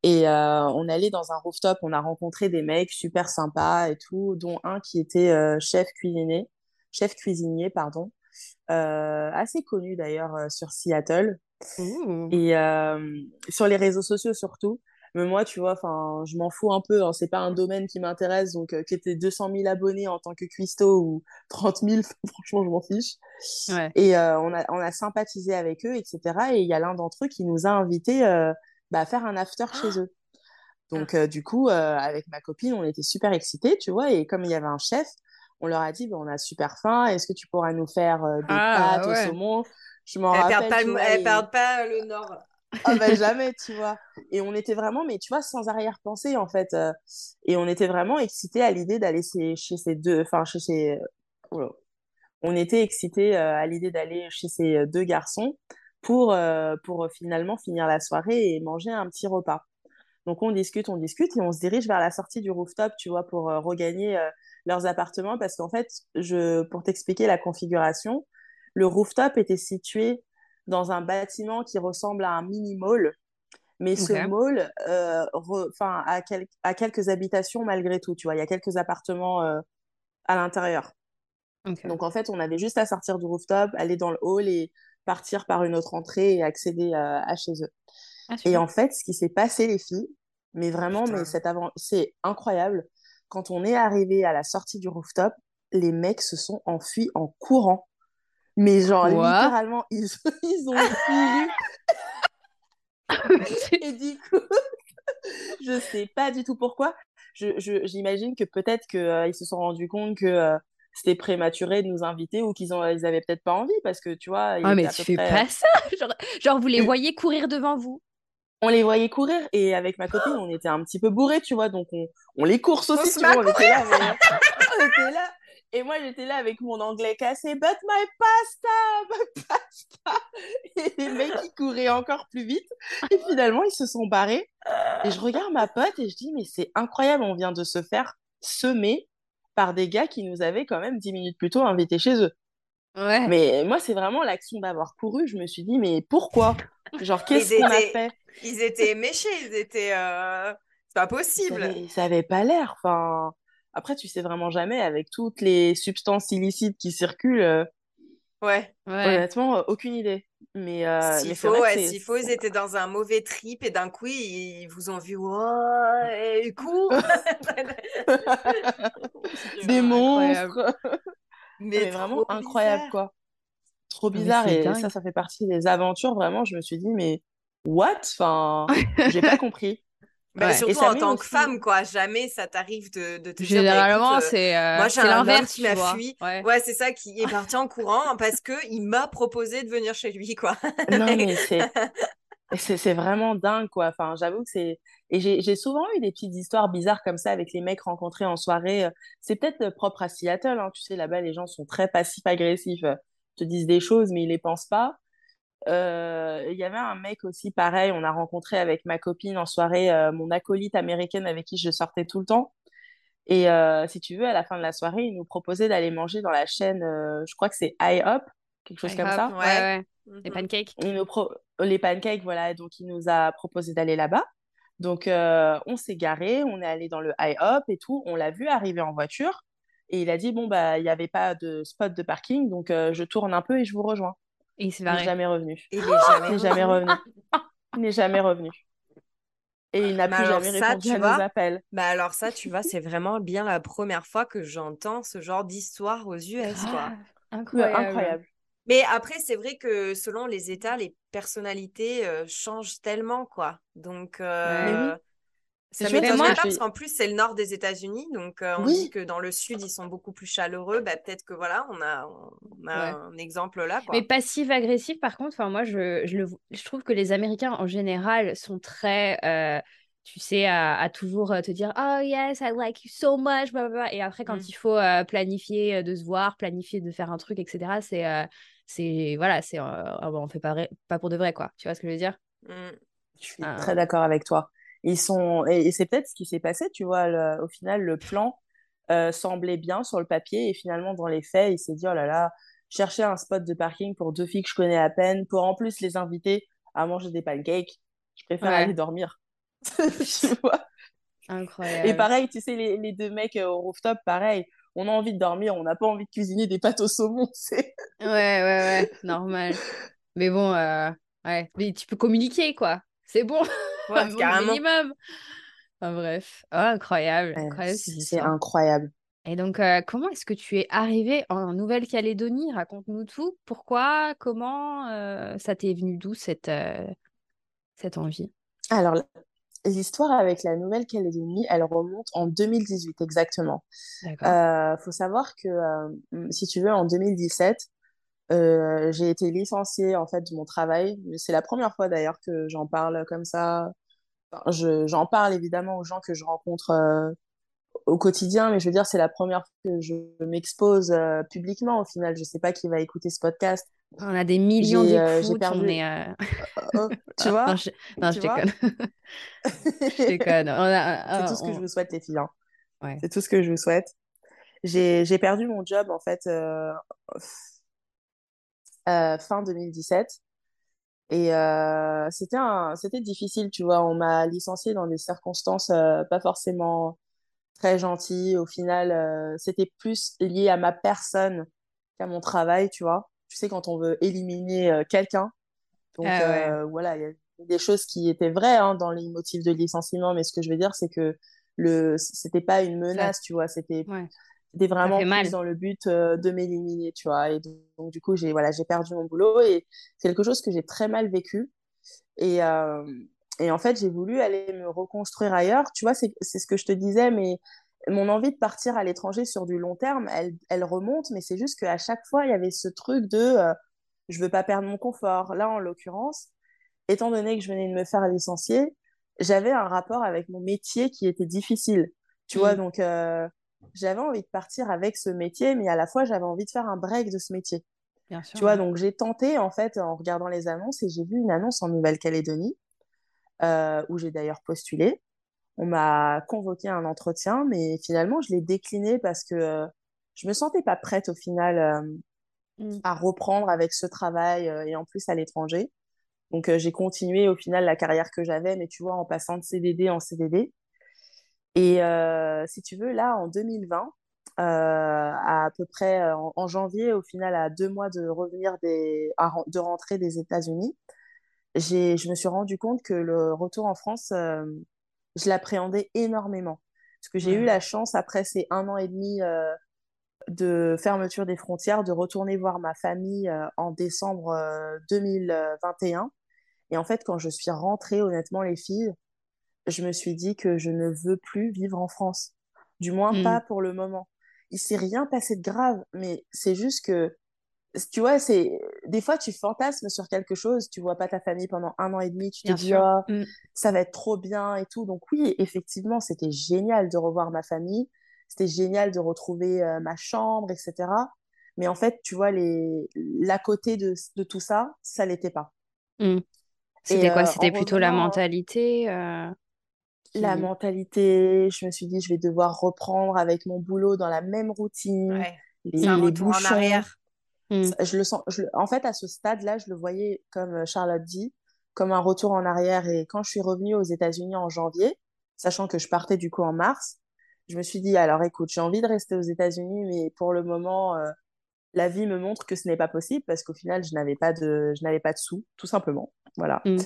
et on allait dans un rooftop. On a rencontré des mecs super sympas et tout, dont un qui était chef cuisinier, chef cuisinier, pardon, assez connu d'ailleurs sur Seattle. Et sur les réseaux sociaux surtout. Mais moi, tu vois, enfin, je m'en fous un peu. Hein, c'est pas un domaine qui m'intéresse. Donc, euh, qui était 200 000 abonnés en tant que cuistot ou 30 000, [LAUGHS] franchement, je m'en fiche. Et euh, on, a, on a sympathisé avec eux, etc. Et il y a l'un d'entre eux qui nous a invités euh, bah, à faire un after chez eux. Donc, du coup, avec ma copine, on était super excités, tu vois. Et comme il y avait un chef, on leur a dit, bah, on a super faim, est-ce que tu pourras nous faire des Ah, pâtes au ouais. saumon? Je m'en rappelle, pas, tu le- vois, elles et... perdent pas le nord. Ah bah [LAUGHS] jamais, tu vois. Et on était vraiment, mais tu vois, sans arrière-pensée, en fait. euh, et on était vraiment excités à l'idée d'aller chez, chez ces deux, enfin, chez ces, oula. on était excités euh, à l'idée d'aller chez ces deux garçons pour, euh, pour finalement finir la soirée et manger un petit repas. Donc on discute, on discute et on se dirige vers la sortie du rooftop, tu vois, pour euh, regagner euh, leurs appartements parce qu'en fait, je, pour t'expliquer la configuration, le rooftop était situé dans un bâtiment qui ressemble à un mini-mall, mais ce mall euh, re- a, quel- a quelques habitations malgré tout, tu vois, il y a quelques appartements euh, à l'intérieur. Donc en fait, on avait juste à sortir du rooftop, aller dans le hall et partir par une autre entrée et accéder euh, à chez eux. Ah, Et en fait, ce qui s'est passé, les filles, mais vraiment, mais Putain. cet avant... c'est incroyable. Quand on est arrivé à la sortie du rooftop, les mecs se sont enfuis en courant. Mais genre, littéralement, ils, [LAUGHS] ils ont. [LAUGHS] Et du coup, [LAUGHS] je sais pas du tout pourquoi. Je, je- j'imagine que peut-être qu'ils se sont rendus compte que euh, c'était prématuré de nous inviter ou qu'ils ils avaient peut-être pas envie parce que tu vois, Ah, mais tu fais près. pas ça. Genre, genre, vous les Euh, voyez courir devant vous. on les voyait courir et avec ma copine, on était un petit peu bourrés, tu vois, donc on, on les course On aussi, se tu vois, on était là, on était là. Et moi, j'étais là avec mon anglais cassé, but my pasta, [LAUGHS] my pasta. Et les mecs, ils couraient encore plus vite. Et finalement, ils se sont barrés. Et je regarde ma pote et je dis, mais c'est incroyable, on vient de se faire semer par des gars qui nous avaient quand même dix minutes plus tôt invités chez eux. Ouais. Mais moi, c'est vraiment l'action d'avoir couru. Je me suis dit, mais pourquoi? Genre, [LAUGHS] qu'est-ce ils qu'on a fait? ils étaient méchés, ils étaient. euh, C'est pas ça possible. ça avait pas l'air. Enfin, après, tu sais vraiment jamais avec toutes les substances illicites qui circulent. euh, Ouais. Ouais. honnêtement, euh, aucune idée. Mais, euh, S'il faut, que ouais, c'est. s'il faut, ils étaient dans un mauvais trip et d'un coup, ils vous ont vu. Ouais, et cours. [LAUGHS] [LAUGHS] Des monstres. [LAUGHS] Mais Mais vraiment trop incroyable, bizarre. quoi. Trop bizarre. Et dingue. ça, ça fait partie des aventures. Vraiment, je me suis dit, mais what? Enfin, j'ai pas compris. Ouais. Et surtout en tant que femme, quoi. Jamais ça t'arrive de, de te dire, bah Généralement, euh, c'est euh, moi j'ai c'est un homme l'inverse, qui m'a fui. Ouais. Ouais, c'est ça, qui est parti en courant parce que il m'a proposé de venir chez lui, quoi. Non, Mais- [LAUGHS] c'est. C'est vraiment dingue, quoi. Enfin, j'avoue que c'est. Et j'ai j'ai souvent eu des petites histoires bizarres comme ça avec les mecs rencontrés en soirée. C'est peut-être euh, propre à Seattle, hein. Tu sais, là-bas, les gens sont très passifs-agressifs. euh, te disent des choses, mais ils les pensent pas. Euh, Il y avait un mec aussi, pareil, on a rencontré avec ma copine en soirée, euh, mon acolyte américaine avec qui je sortais tout le temps. Et euh, si tu veux, à la fin de la soirée, il nous proposait d'aller manger dans la chaîne, euh, je crois que c'est IHOP, quelque chose comme ça. ouais, Ouais. ouais. Les Mhm. pancakes. Il nous pro- Les pancakes, voilà, donc il nous a proposé d'aller là-bas. Donc euh, on s'est garé, on est allé dans le IHOP et tout, on l'a vu arriver en voiture et il a dit bon bah il n'y avait pas de spot de parking donc euh, je tourne un peu et je vous rejoins. Et il s'est Il n'est jamais revenu. Il est Il jamais n'est jamais revenu. Il n'est jamais revenu. Et il n'a plus alors jamais ça, répondu tu à nos appels. bah alors ça, tu vois, c'est vraiment bien la première fois que j'entends ce genre d'histoire aux US, quoi. Grave. Ouais, Incroyable. Mais après, c'est vrai que selon les États, les personnalités euh, changent tellement, quoi. Donc, Mais euh, oui. Ça Mais moi- parce qu'en plus, c'est le nord des États-Unis. Donc, euh, on Oui. dit que dans le sud, ils sont beaucoup plus chaleureux. Bah, peut-être que voilà, on a, on a Ouais. un exemple là, quoi. Mais passif-agressif, par contre, enfin, moi, je, je, le, je trouve que les Américains, en général, sont très, euh, tu sais, à, à toujours euh, te dire « Oh, yes, I like you so much, blablabla. Et après, quand Mm. il faut euh, planifier de se voir, planifier de faire un truc, etc., c'est, euh, c'est voilà, c'est, euh, ah bon, on fait pas, vrai- pas pour de vrai, quoi. Tu vois ce que je veux dire? Mm. Je suis Ah. très d'accord avec toi. Ils sont et, et c'est peut-être ce qui s'est passé, tu vois. le- au final, le plan euh, semblait bien sur le papier et finalement dans les faits, il s'est dit oh là là, chercher un spot de parking pour deux filles que je connais à peine, pour en plus les inviter à manger des pancakes, je préfère Ouais. aller dormir. [LAUGHS] tu vois? Et Incroyable. pareil, tu sais, les, les deux mecs euh, au rooftop, pareil. On a envie de dormir, on n'a pas envie de cuisiner des pâtes au saumon. [LAUGHS] C'est Ouais, ouais, ouais, normal. Mais bon, euh, ouais, mais tu peux communiquer, quoi. C'est bon, Ouais, [LAUGHS] Bon, le carrément. minimum. Enfin, bref, Ah, incroyable, c'est incroyable. Et donc, euh, comment est-ce que tu es arrivé en Nouvelle-Calédonie? Raconte-nous tout. Pourquoi? Comment? euh, ça t'est venu d'où cette, euh, cette envie? Alors, L'histoire avec la Nouvelle-Calédonie, elle remonte en 2018 exactement. Euh, faut savoir que, si tu veux, en 2017, euh, j'ai été licenciée en fait de mon travail. C'est la première fois d'ailleurs que j'en parle comme ça. Enfin, je, j'en parle évidemment aux gens que je rencontre euh, au quotidien, mais je veux dire, c'est la première fois que je m'expose euh, publiquement au final. Je sais pas qui va écouter ce podcast. On a des millions d'écoutes, on perdu. est... euh, Oh, [LAUGHS] tu vois? Non, je, non, je déconne. [LAUGHS] Je déconne. On [LAUGHS] C'est tout ce que je on- vous souhaite, les filles. hein. Ouais. C'est tout ce que je vous souhaite. J'ai j'ai perdu mon job en fait fin 2017 et euh, c'était un c'était difficile, tu vois. On m'a licenciée dans des circonstances euh, pas forcément très gentilles. Au final, euh, c'était plus lié à ma personne qu'à mon travail, tu vois. Tu sais, quand on veut éliminer euh, quelqu'un, donc Ah ouais. euh, voilà, il y a des choses qui étaient vraies hein, dans les motifs de licenciement, mais ce que je veux dire, c'est que le c'était pas une Ça, menace, tu vois. C'était ouais. C'était vraiment plus mal. dans le but euh, de m'éliminer, tu vois. Et donc, du coup, j'ai voilà, j'ai perdu mon boulot et c'est quelque chose que j'ai très mal vécu. Et, euh, et en fait, j'ai voulu aller me reconstruire ailleurs. Tu vois, c'est c'est ce que je te disais, mais mon envie de partir à l'étranger sur du long terme, elle, elle remonte, mais c'est juste qu'à chaque fois, il y avait ce truc de euh, je veux pas perdre mon confort. Là, en l'occurrence, étant donné que je venais de me faire licencier, j'avais un rapport avec mon métier qui était difficile. Tu vois, Mm, donc euh, j'avais envie de partir avec ce métier, mais à la fois, j'avais envie de faire un break de ce métier. bien Tu sûr, vois, ouais. donc j'ai tenté, en fait, en regardant les annonces, et j'ai vu une annonce en Nouvelle-Calédonie, euh, où j'ai d'ailleurs postulé. On m'a convoqué à un entretien, mais finalement, je l'ai décliné parce que euh, je me sentais pas prête au final euh, Mm, à reprendre avec ce travail, euh, et en plus à l'étranger. Donc, j'ai continué au final la carrière que j'avais, mais tu vois, en passant de CDD en CDD. Et euh, si tu veux, là, en 2020, euh, à, à peu près euh, en, en janvier, au final, à deux mois de revenir des, à de rentrer des États-Unis, je me suis rendu compte que le retour en France, euh, je l'appréhendais énormément. Parce que j'ai eu la chance, après ces un an et demi de fermeture des frontières, de retourner voir ma famille en décembre euh, 2021. Et un. Et en fait, quand je suis rentrée, honnêtement, les filles, je me suis dit que je ne veux plus vivre en France. Du moins Mm, pas pour le moment. Il s'est rien passé de grave, mais c'est juste que, tu vois, c'est des fois tu fantasmes sur quelque chose, tu vois pas ta famille pendant un an et demi, tu te dis oh Mm, ça va être trop bien et tout. Donc oui, effectivement, c'était génial de revoir ma famille, c'était génial de retrouver euh, ma chambre, etc. Mais en fait, tu vois, les l'à côté de, de tout ça, ça l'était pas. mm. C'était quoi? euh, C'était plutôt la revenant, hein, mentalité euh, la mentalité, je me suis dit, je vais devoir reprendre avec mon boulot dans la même routine, Ouais. Les, un les en arrière. mm, Ça, Je le sens, je le- en fait, à ce stade-là, je le voyais, comme euh, Charlotte dit, comme un retour en arrière. Et quand je suis revenue aux États-Unis en janvier, sachant que je partais du coup en mars, je me suis dit, alors écoute, j'ai envie de rester aux États-Unis, mais pour le moment, euh, la vie me montre que ce n'est pas possible parce qu'au final, je n'avais pas de, je n'avais pas de sous, tout simplement. Voilà. mm.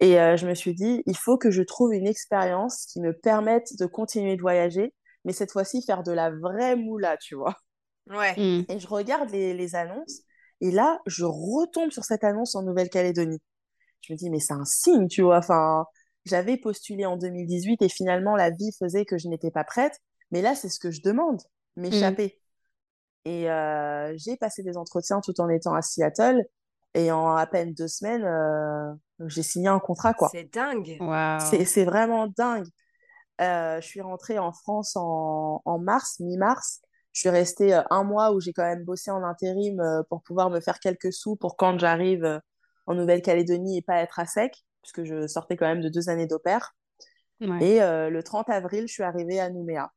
Et euh, je me suis dit, il faut que je trouve une expérience qui me permette de continuer de voyager, mais cette fois-ci faire de la vraie moula, tu vois. Ouais. Mm. Et je regarde les, les annonces, et là, je retombe sur cette annonce en Nouvelle-Calédonie. Je me dis, mais c'est un signe, tu vois. Enfin, j'avais postulé en 2018 et finalement, la vie faisait que je n'étais pas prête. Mais là, c'est ce que je demande, Mm. m'échapper. Et euh, j'ai passé des entretiens tout en étant à Seattle. Et en à peine deux semaines, euh, j'ai signé un contrat, quoi. C'est dingue. C'est, Waouh. c'est vraiment dingue. Euh, je suis rentrée en France en, en mars, mi-mars. Je suis restée euh, un mois où j'ai quand même bossé en intérim pour pouvoir me faire quelques sous pour quand j'arrive en Nouvelle-Calédonie et pas être à sec, puisque je sortais quand même de deux années d'opère. Ouais. Et euh, le 30 avril, je suis arrivée à Nouméa.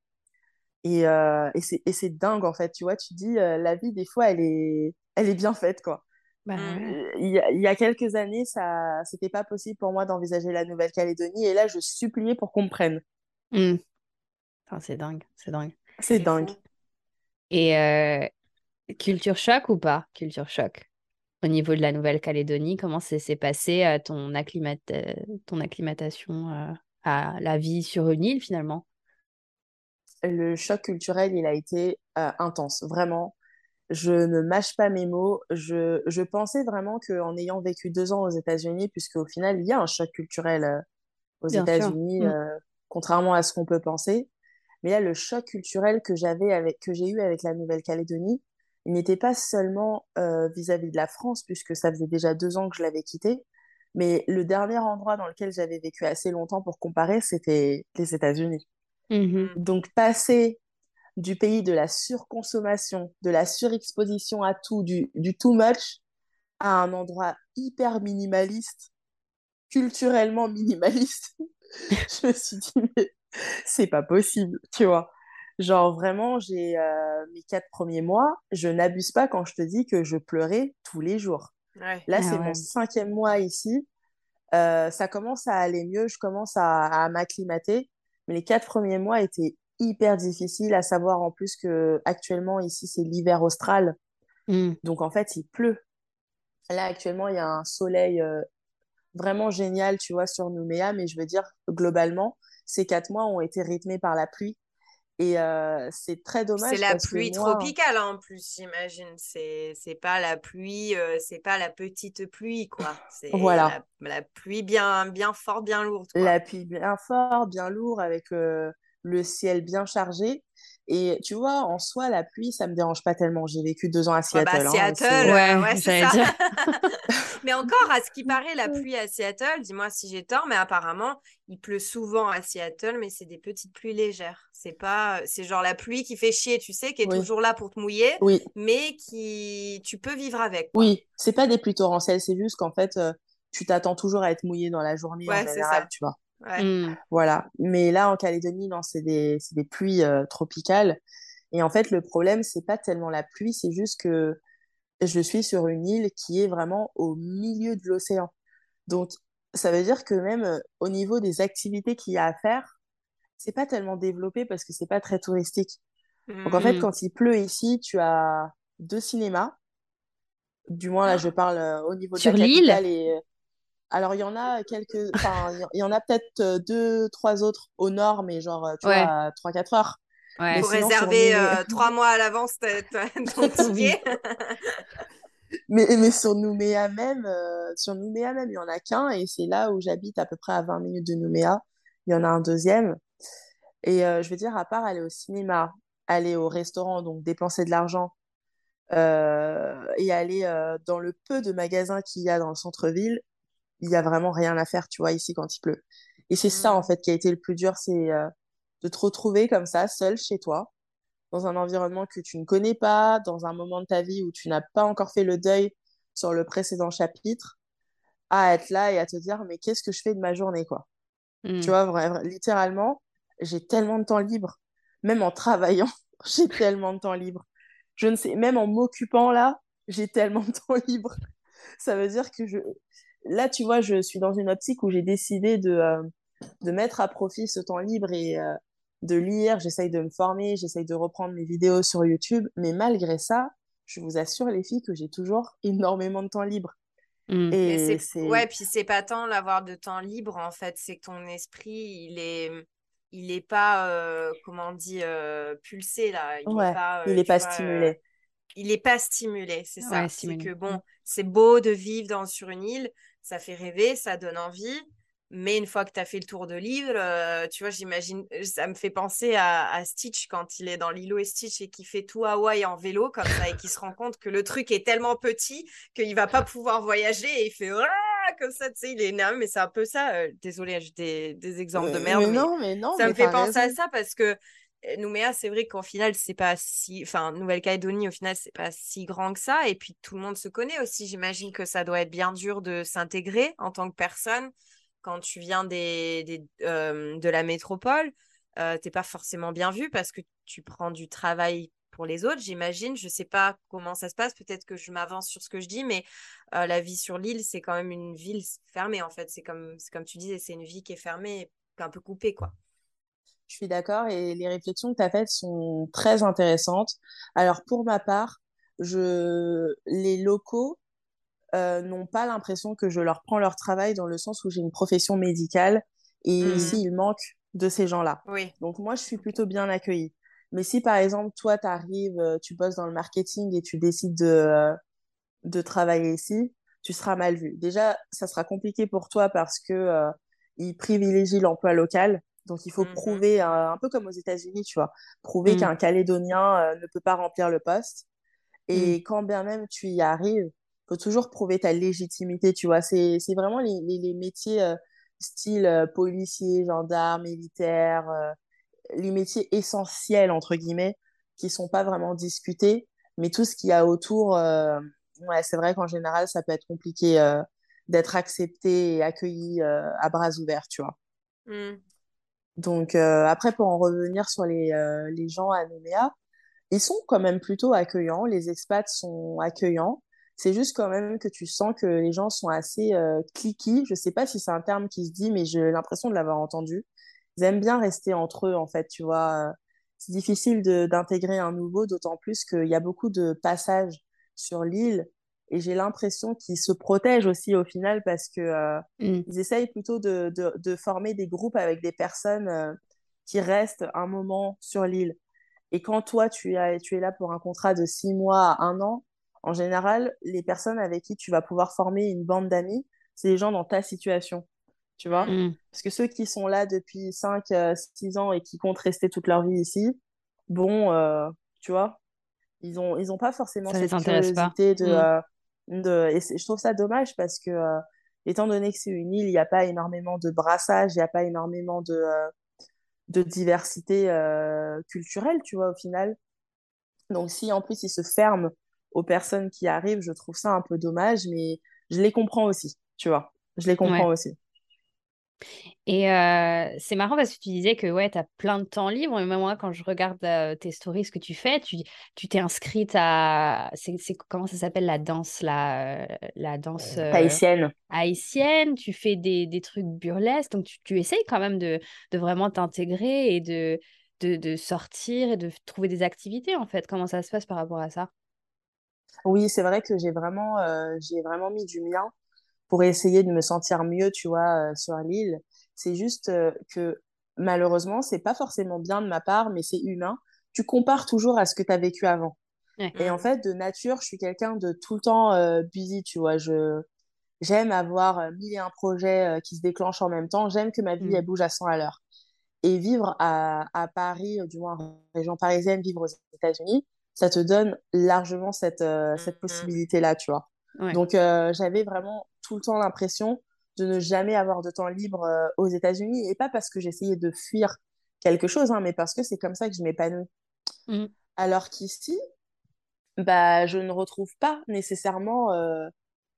Et, euh, et c'est, et c'est dingue, en fait. Tu vois, tu dis, euh, la vie, des fois, elle est, elle est bien faite, quoi. Bah Mm. ouais. Euh, Il y a, il y a quelques années, ça, c'était pas possible pour moi d'envisager la Nouvelle-Calédonie. Et là, je suppliais pour qu'on me prenne. Mm. Enfin, c'est dingue, c'est dingue. C'est dingue. fou. Et euh, culture choc ou pas? Culture choc? Au niveau de la Nouvelle-Calédonie, comment ça s'est passé euh, ton acclimat- euh, ton acclimatation euh, à la vie sur une île finalement? le choc culturel, il a été euh, intense, vraiment. Je ne mâche pas mes mots. Je, je pensais vraiment qu'en ayant vécu deux ans aux États-Unis, puisque au final, il y a un choc culturel euh, aux États-Unis, Mm. contrairement à ce qu'on peut penser. Mais là, le choc culturel que j'avais avec, que j'ai eu avec la Nouvelle-Calédonie, il n'était pas seulement euh, vis-à-vis de la France, puisque ça faisait déjà deux ans que je l'avais quitté, mais le dernier endroit dans lequel j'avais vécu assez longtemps pour comparer, c'était les États-Unis. Mhm. Donc, passer du pays de la surconsommation, de la surexposition à tout, du, du too much, à un endroit hyper minimaliste, culturellement minimaliste, [LAUGHS] je me suis dit, mais c'est pas possible, tu vois. Genre vraiment, j'ai euh, mes quatre premiers mois, je n'abuse pas quand je te dis que je pleurais tous les jours. Ouais. Là, Ah c'est ouais. mon cinquième mois ici. Euh, ça commence à aller mieux, je commence à, à m'acclimater. Mais les quatre premiers mois étaient hyper difficiles, à savoir en plus que actuellement ici, c'est l'hiver austral. Mm. Donc en fait, il pleut. Là, actuellement, il y a un soleil euh, vraiment génial, tu vois, sur Nouméa, mais je veux dire, globalement, ces quatre mois ont été rythmés par la pluie. Et euh, c'est très C'est dommage la parce que pluie moi, tropicale hein, en plus, j'imagine. C'est c'est pas la pluie, euh, c'est pas la petite pluie quoi. C'est Voilà. la, la pluie bien bien forte, bien lourde quoi. la pluie bien fort, bien lourd, avec euh, le ciel bien chargé. Et tu vois, en soi, la pluie, ça me dérange pas tellement. J'ai vécu deux ans à Ouais, bah, Seattle. hein, et Seattle, Ouais, ouais, c'est ça. dire. [LAUGHS] [LAUGHS] Mais encore, à ce qui paraît, la pluie à Seattle, dis-moi si j'ai tort, mais apparemment, il pleut souvent à Seattle, mais c'est des petites pluies légères. C'est pas, c'est genre la pluie qui fait chier, tu sais, qui est Oui. toujours là pour te mouiller, Oui, mais qui, tu peux vivre avec, quoi. oui, c'est pas des pluies torrentielles, c'est juste qu'en fait, euh, tu t'attends toujours à être mouillé dans la journée Ouais, c'est ça. tu vois. Ouais. Mm. Voilà. Mais là, en Calédonie, non, c'est des, c'est des pluies euh, tropicales. Et en fait, le problème, c'est pas tellement la pluie, c'est juste que je suis sur une île qui est vraiment au milieu de l'océan. Donc, ça veut dire que même euh, au niveau des activités qu'il y a à faire, c'est pas tellement développé parce que c'est pas très touristique. Donc, en fait, Mm. quand il pleut ici, tu as deux cinémas. Du moins, là, je parle euh, au niveau de Sur la l'île? capitale. Et... Alors, il y en a quelques... Enfin, il y- en a peut-être euh, deux, trois autres au nord, mais genre, euh, tu Ouais. vois, à 3-4 heures. Ouais. Mais sinon, sur réserver euh, trois mois à l'avance [LAUGHS] ton ticket. Mais, mais sur Nouméa même, euh, sur Nouméa même, il y en a qu'un et c'est là où j'habite à peu près à 20 minutes de Nouméa. Il y en a un deuxième. Et euh, je veux dire, à part aller au cinéma, aller au restaurant, donc dépenser de l'argent, euh, et aller euh, dans le peu de magasins qu'il y a dans le centre-ville, il y a vraiment rien à faire, tu vois, ici quand il pleut. Et c'est ça, en Mm. fait, qui a été le plus dur, c'est euh, de te retrouver comme ça, seul chez toi, dans un environnement que tu ne connais pas, dans un moment de ta vie où tu n'as pas encore fait le deuil sur le précédent chapitre, à être là et à te dire, mais qu'est-ce que je fais de ma journée, quoi? Mm. Tu vois, vra- vra- littéralement, j'ai tellement de temps libre. Même en travaillant, [LAUGHS] j'ai tellement de temps libre. Je ne sais, même en m'occupant là, j'ai tellement de [LAUGHS] temps libre. Ça veut dire que je... Là, tu vois, je suis dans une optique où j'ai décidé de, euh, de mettre à profit ce temps libre et euh, de lire. J'essaye de me former, j'essaye de reprendre mes vidéos sur YouTube. Mais malgré ça, je vous assure, les filles, que j'ai toujours [LAUGHS] énormément de temps libre. Mm. Et c'est c'est... ouais, puis c'est pas tant l'avoir de temps libre en fait, c'est que ton esprit, il est il est pas euh, comment on dit euh, pulsé là, il est Ouais, pas il est pas vois, euh, stimulé. Il est pas stimulé, c'est ça. Ouais, C'est que Mm. bon, c'est beau de vivre dans sur une île, ça fait rêver, ça donne envie. Mais une fois que tu as fait le tour de l'île, euh, tu vois, j'imagine, ça me fait penser à, à Stitch quand il est dans Lilo et Stitch et qu'il fait tout Hawaï en vélo comme ça et qu'il se rend compte que le truc est tellement petit qu'il va pas pouvoir voyager et il fait comme ça, tu sais, il est énervé, mais c'est un peu ça. euh, désolée, j'ai des, des exemples de Euh, merde, mais mais non, mais non, ça mais me fait penser à ça parce que euh, Nouméa, c'est vrai qu'en final, c'est pas si. Enfin, Nouvelle-Calédonie, au final, c'est pas si grand que ça. Et puis, tout le monde se connaît aussi. J'imagine que ça doit être bien dur de s'intégrer en tant que personne quand tu viens des, des, euh, de la métropole. Euh, t'es pas forcément bien vu parce que tu prends du travail pour les autres, j'imagine. Je sais pas comment ça se passe. Peut-être que je m'avance sur ce que je dis, mais euh, la vie sur l'île, c'est quand même une ville fermée, en fait. C'est comme, comme tu disais, c'est une vie qui est fermée, un peu coupée, quoi. Je suis d'accord et les réflexions que tu as faites sont très intéressantes. Alors pour ma part, je... les locaux euh, n'ont pas l'impression que je leur prends leur travail dans le sens où j'ai une profession médicale et Mhm. ici il manque de ces gens-là. Oui. Donc moi je suis plutôt bien accueillie. Mais si par exemple toi tu arrives, tu bosses dans le marketing et tu décides de, euh, de travailler ici, tu seras mal vu. Déjà, ça sera compliqué pour toi parce que euh, ils privilégient l'emploi local. Donc, il faut Mhm. prouver, un peu comme aux États-Unis, tu vois, prouver Mm, qu'un Calédonien euh, ne peut pas remplir le poste. Et quand bien même tu y arrives, faut toujours prouver ta légitimité, tu vois. C'est, c'est vraiment les, les, les métiers euh, style euh, policier, gendarme, militaire, les métiers essentiels, entre guillemets, qui sont pas vraiment discutés. Mais tout ce qu'il y a autour, ouais, c'est vrai qu'en général, ça peut être compliqué d'être accepté et accueilli à bras ouverts, tu vois. Donc, euh, après, pour en revenir sur les, euh, les gens à Nouméa, ils sont quand même plutôt accueillants. Les expats sont accueillants. C'est juste quand même que tu sens que les gens sont assez euh, cliquis. Je sais pas si c'est un terme qui se dit, mais j'ai l'impression de l'avoir entendu. Ils aiment bien rester entre eux, en fait, tu vois. C'est difficile d'intégrer un nouveau, d'autant plus qu'il y a beaucoup de passages sur l'île. Et j'ai l'impression qu'ils se protègent aussi au final parce que euh, mm. ils essayent plutôt de, de, de former des groupes avec des personnes euh, qui restent un moment sur l'île. Et quand toi, tu es, tu es là pour un contrat de six mois à un an, en général, les personnes avec qui tu vas pouvoir former une bande d'amis, c'est les gens dans ta situation, tu vois? Mm. Parce que ceux qui sont là depuis 5, 6 ans et qui comptent rester toute leur vie ici, bon, euh, tu vois, ils ont, ils ont pas forcément Ça cette pas. curiosité de... Mm. euh, de... Et je trouve ça dommage parce que, euh, étant donné que c'est une île, il n'y a pas énormément de brassage, il n'y a pas énormément de, euh, de diversité euh, culturelle, tu vois, au final. Donc, si en plus ils se ferment aux personnes qui arrivent, je trouve ça un peu dommage, mais je les comprends aussi, tu vois. Je les comprends Ouais. aussi. Et euh, c'est marrant parce que tu disais que ouais, tu as plein de temps libre. Et même moi, quand je regarde euh, tes stories, ce que tu fais, tu tu t'es inscrite à. C'est, c'est- comment ça s'appelle la danse, la, la danse euh, Haïtienne. haïtienne. Tu fais des, des trucs burlesques. Donc, tu, tu essayes quand même de, de vraiment t'intégrer et de, de, de sortir et de trouver des activités, en fait. Comment ça se passe par rapport à ça? Oui, c'est vrai que j'ai vraiment, euh, j'ai vraiment mis du mien pour essayer de me sentir mieux, tu vois, euh, sur l'île. C'est juste euh, que malheureusement, c'est pas forcément bien de ma part, mais c'est humain. Tu compares toujours à ce que tu as vécu avant. Ouais. Et en Mm. fait, de nature, je suis quelqu'un de tout le temps euh, busy, tu vois. Je, j'aime avoir euh, mille et un projets euh, qui se déclenchent en même temps. J'aime que ma vie, Mm. elle bouge à 100 à l'heure. Et vivre à, à Paris, du moins en région parisienne, vivre aux États-Unis, ça te donne largement cette, cette Mm. possibilité-là, tu vois. Ouais. Donc, j'avais vraiment tout le temps l'impression de ne jamais avoir de temps libre euh, aux États-Unis. Et pas parce que j'essayais de fuir quelque chose, hein, mais parce que c'est comme ça que je m'épanouis. Mm. Alors qu'ici, bah, je ne retrouve pas nécessairement euh,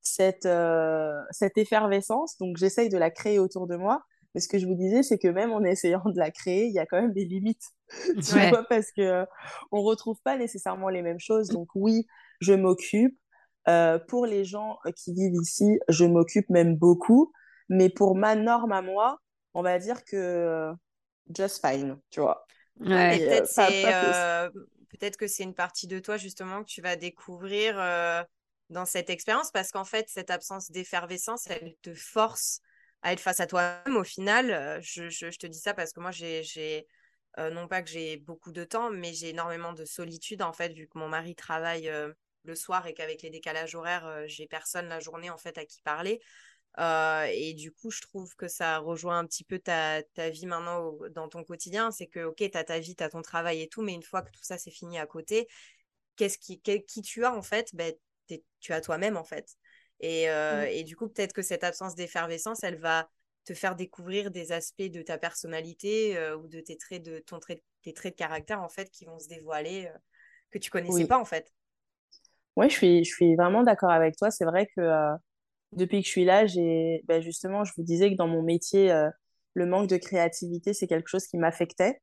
cette, euh, cette effervescence. Donc, j'essaye de la créer autour de moi. Mais ce que je vous disais, c'est que même en essayant de la créer, il y a quand même des limites, [LAUGHS] tu Ouais. vois, parce que euh, on retrouve pas nécessairement les mêmes choses. Donc, oui, je m'occupe. Euh, pour les gens euh, qui vivent ici, je m'occupe même beaucoup. Mais pour ma norme à moi, on va dire que euh, just fine, tu vois. Ouais, peut-être euh, que c'est une partie de toi justement que tu vas découvrir euh, dans cette expérience parce qu'en fait cette absence d'effervescence elle te force à être face à toi-même au final. Je, je, je te dis ça parce que moi j'ai j'ai euh, non pas que j'ai beaucoup de temps mais j'ai énormément de solitude en fait vu que mon mari travaille euh, le soir et qu'avec les décalages horaires euh, j'ai personne la journée en fait à qui parler. Euh, et du coup, je trouve que ça rejoint un petit peu ta, ta vie maintenant au- dans ton quotidien. C'est que, ok, tu as ta vie, tu as ton travail et tout, mais une fois que tout ça c'est fini à côté, qu'est-ce qui, qui tu as en fait? Ben, Tu as toi-même en fait. Et, euh, Mm. et du coup, peut-être que cette absence d'effervescence, elle va te faire découvrir des aspects de ta personnalité euh, ou de tes traits de, ton trait, tes traits de caractère en fait qui vont se dévoiler que tu connaissais Oui. pas en fait. Ouais, je suis, je suis vraiment d'accord avec toi. C'est vrai que euh, depuis que je suis là, j'ai, ben justement, je vous disais que dans mon métier, euh, le manque de créativité, c'est quelque chose qui m'affectait.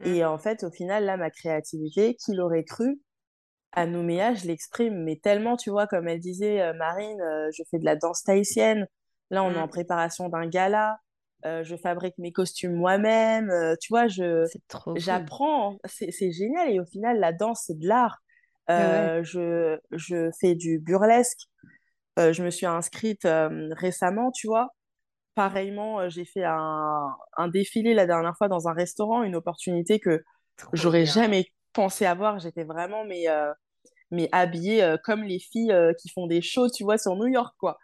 Mm. Et en fait, au final, là, ma créativité, qui l'aurait cru, à Nouméa, je l'exprime, mais tellement, tu vois, comme elle disait, euh, Marine, je fais de la danse tahitienne. Là, on est en Mm. préparation d'un gala. Euh, je fabrique mes costumes moi-même. Euh, tu vois, je, cool. j'apprends. C'est, c'est génial. Et au final, la danse, c'est de l'art. Ouais. Euh, je, je fais du burlesque. Euh, je me suis inscrite euh, récemment, tu vois. Pareillement, j'ai fait un, un défilé la dernière fois dans un restaurant, une opportunité que j'aurais jamais pensé avoir. J'étais vraiment mais, mais habillée comme les filles qui font des shows, tu vois, sur New York, quoi.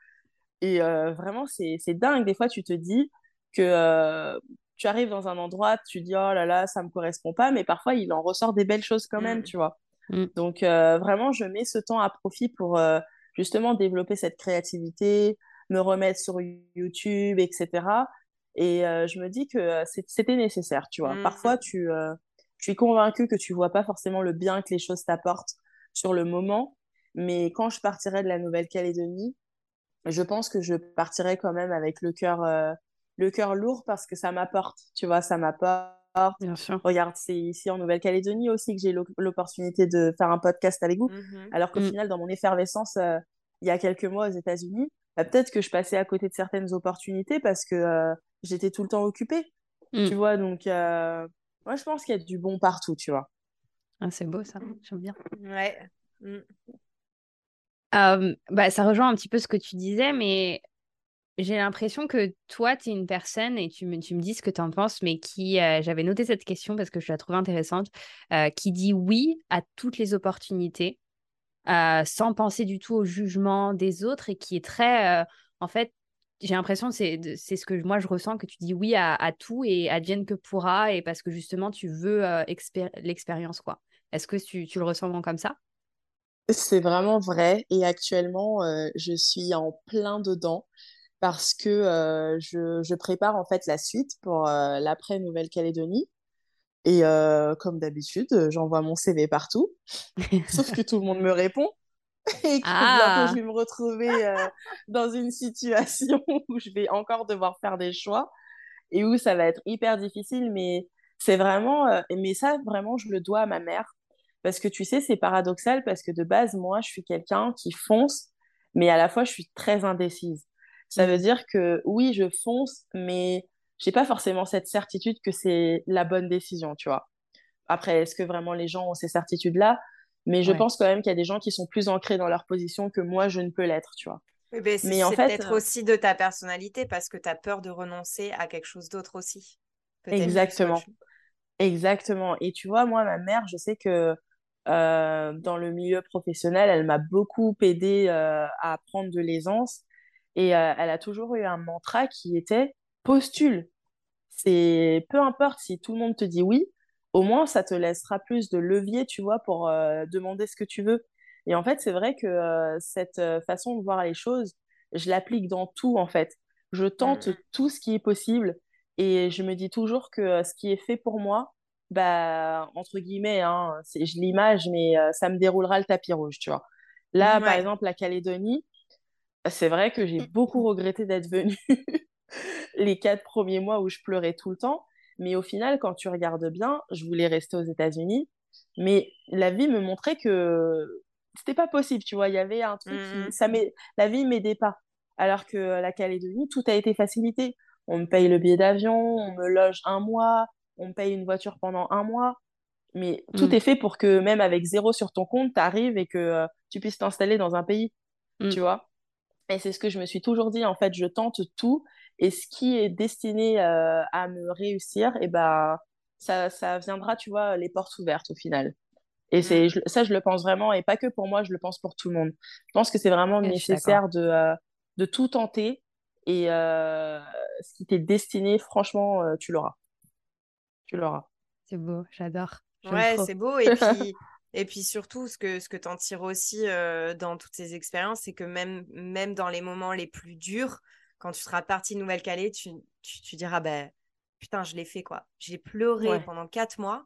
Et vraiment, c'est, c'est dingue. Des fois, tu te dis, que tu arrives dans un endroit, tu dis oh là là, ça me correspond pas, mais parfois il en ressort des belles choses quand même, mm. tu vois. Mm. Donc vraiment, je mets ce temps à profit pour justement développer cette créativité, me remettre sur YouTube, etc. Et je me dis que c'était nécessaire, tu vois. Parfois, tu, tu es convaincu que tu vois pas forcément le bien que les choses t'apportent sur le moment, mais quand je partirai de la Nouvelle-Calédonie, je pense que je partirai quand même avec le cœur euh, le cœur lourd parce que ça m'apporte, tu vois, ça m'apporte. Bien sûr. Regarde, c'est ici en Nouvelle-Calédonie aussi que j'ai l'opportunité de faire un podcast avec vous, mm-hmm. alors qu'au mm. final, dans mon effervescence, euh, il y a quelques mois aux États-Unis, bah, peut-être que je passais à côté de certaines opportunités parce que euh, j'étais tout le temps occupée, mm. tu vois. Donc, moi, je pense qu'il y a du bon partout, tu vois. Ah, c'est beau ça, j'aime bien. Ouais. Bah, ça rejoint un petit peu ce que tu disais, mais j'ai l'impression que toi, tu es une personne, et tu me, tu me dis ce que tu en penses, mais qui, j'avais noté cette question parce que je la trouve intéressante, qui dit oui à toutes les opportunités, sans penser du tout au jugement des autres, et qui est très, en fait, j'ai l'impression c'est, c'est ce que moi je ressens, que tu dis oui à, à tout et advienne que pourra, et parce que justement, tu veux l'expérience, quoi. Est-ce que tu, tu le ressens comme ça? C'est vraiment vrai et actuellement, euh, je suis en plein dedans parce que euh, je, prépare en fait la suite pour euh, l'après Nouvelle-Calédonie. Et comme d'habitude, j'envoie mon CV partout, sauf que tout le monde me répond [LAUGHS] et que ah. je vais me retrouver dans une situation [LAUGHS] où je vais encore devoir faire des choix et où ça va être hyper difficile. Mais c'est vraiment, mais ça vraiment, je le dois à ma mère parce que tu sais, c'est paradoxal parce que de base, moi, je suis quelqu'un qui fonce, mais à la fois, je suis très indécise. Ça veut mm. dire que oui, je fonce, mais j'ai pas forcément cette certitude que c'est la bonne décision, tu vois. Après, est-ce que vraiment les gens ont ces certitudes-là? Mais je pense quand même qu'il y a des gens qui sont plus ancrés dans leur position que moi, je ne peux l'être, tu vois. mais c'est en fait, peut-être euh, aussi de ta personnalité parce que tu as peur de renoncer à quelque chose d'autre aussi. Exactement. Exactement. Et tu vois, moi, ma mère, je sais que euh, dans le milieu professionnel, elle m'a beaucoup aidé euh, à prendre de l'aisance et euh, elle a toujours eu un mantra qui était postule. C'est peu importe si tout le monde te dit oui, au moins ça te laissera plus de levier, tu vois, pour demander ce que tu veux. Et en fait, c'est vrai que cette façon de voir les choses, je l'applique dans tout en fait. Je tente mmh. tout ce qui est possible et je me dis toujours que ce qui est fait pour moi, bah, entre guillemets, hein, je l'image, mais euh, ça me déroulera le tapis rouge, tu vois. Là, par exemple, la Calédonie, c'est vrai que j'ai beaucoup regretté d'être venue [LAUGHS] les quatre premiers mois où je pleurais tout le temps. Mais au final, quand tu regardes bien, je voulais rester aux États-Unis. Mais la vie me montrait que c'était pas possible, tu vois. Il y avait un truc qui. Mmh ça la vie m'aidait pas. Alors que la Calédonie, tout a été facilité. On me paye le billet d'avion, on me loge un mois, on paye une voiture pendant un mois. Mais tout mm. est fait pour que même avec zéro sur ton compte, tu arrives et que euh, tu puisses t'installer dans un pays. Tu vois Et c'est ce que je me suis toujours dit. En fait, je tente tout. Et ce qui est destiné euh, à me réussir, et eh ben, ça, ça viendra, tu vois, les portes ouvertes au final. Et c'est mm. ça, je le pense vraiment, et pas que pour moi, je le pense pour tout le monde. Je pense que c'est vraiment nécessaire de, euh, de tout tenter, et ce qui t'est destiné, franchement, tu l'auras tu l'auras. C'est beau, j'adore. Ouais, c'est beau. Et puis, [LAUGHS] et puis surtout, ce que, ce que tu en tires aussi euh, dans toutes ces expériences, c'est que même, même dans les moments les plus durs, quand tu seras parti de Nouvelle-Calais, tu, tu, diras, ben, putain, je l'ai fait, quoi. J'ai pleuré pendant quatre mois,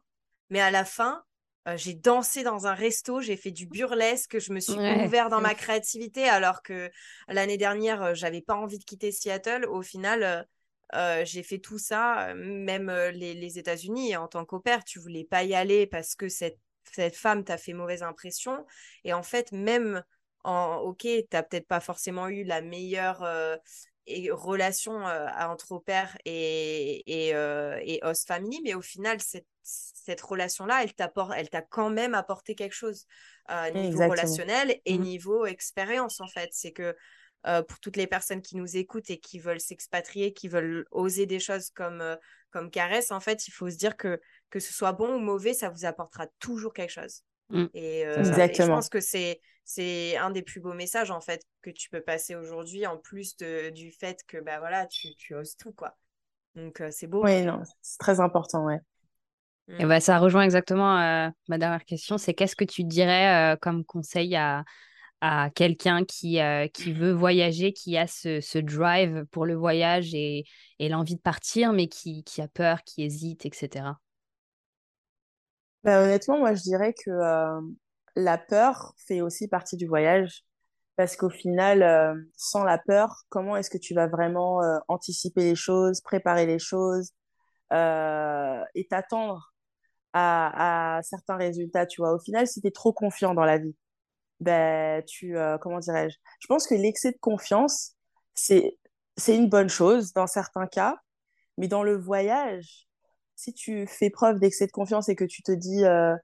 mais à la fin, euh, j'ai dansé dans un resto, j'ai fait du burlesque, je me suis ouvert dans ma créativité, alors que l'année dernière, euh, j'avais pas envie de quitter Seattle. Au final, euh, j'ai fait tout ça, même euh, les, États-Unis, en tant qu'opère, tu voulais pas y aller parce que cette, cette femme t'a fait mauvaise impression. Et en fait, même en OK, tu n'as peut-être pas forcément eu la meilleure euh, relation entre opère et, et, et, host family, mais au final, cette, cette relation-là, elle t'a quand même apporté quelque chose, niveau relationnel et mmh niveau expérience, en fait. C'est que euh, pour toutes les personnes qui nous écoutent et qui veulent s'expatrier, qui veulent oser des choses comme, euh, comme Caresse, en fait, il faut se dire que que ce soit bon ou mauvais, ça vous apportera toujours quelque chose. Mmh. Et, euh, je pense que c'est c'est un des plus beaux messages en fait que tu peux passer aujourd'hui en plus de, du fait que bah voilà tu, tu oses tout quoi. Donc, c'est beau. Oui, non, c'est très important, ouais. Et bah, ça rejoint exactement ma dernière question, c'est qu'est-ce que tu dirais comme conseil à, à quelqu'un qui, qui veut voyager, qui a ce, ce, drive pour le voyage et, et l'envie de partir, mais qui, qui, a peur, qui hésite, etc. Bah, honnêtement, moi, je dirais que la peur fait aussi partie du voyage. Parce qu'au final, sans la peur, comment est-ce que tu vas vraiment anticiper les choses, préparer les choses et t'attendre à, à, certains résultats, tu vois? Au final, si tu es trop confiant dans la vie, ben, tu, euh, comment dirais-je, je pense que l'excès de confiance, c'est, c'est une bonne chose dans certains cas, mais dans le voyage, si tu fais preuve d'excès de confiance et que tu te dis, euh,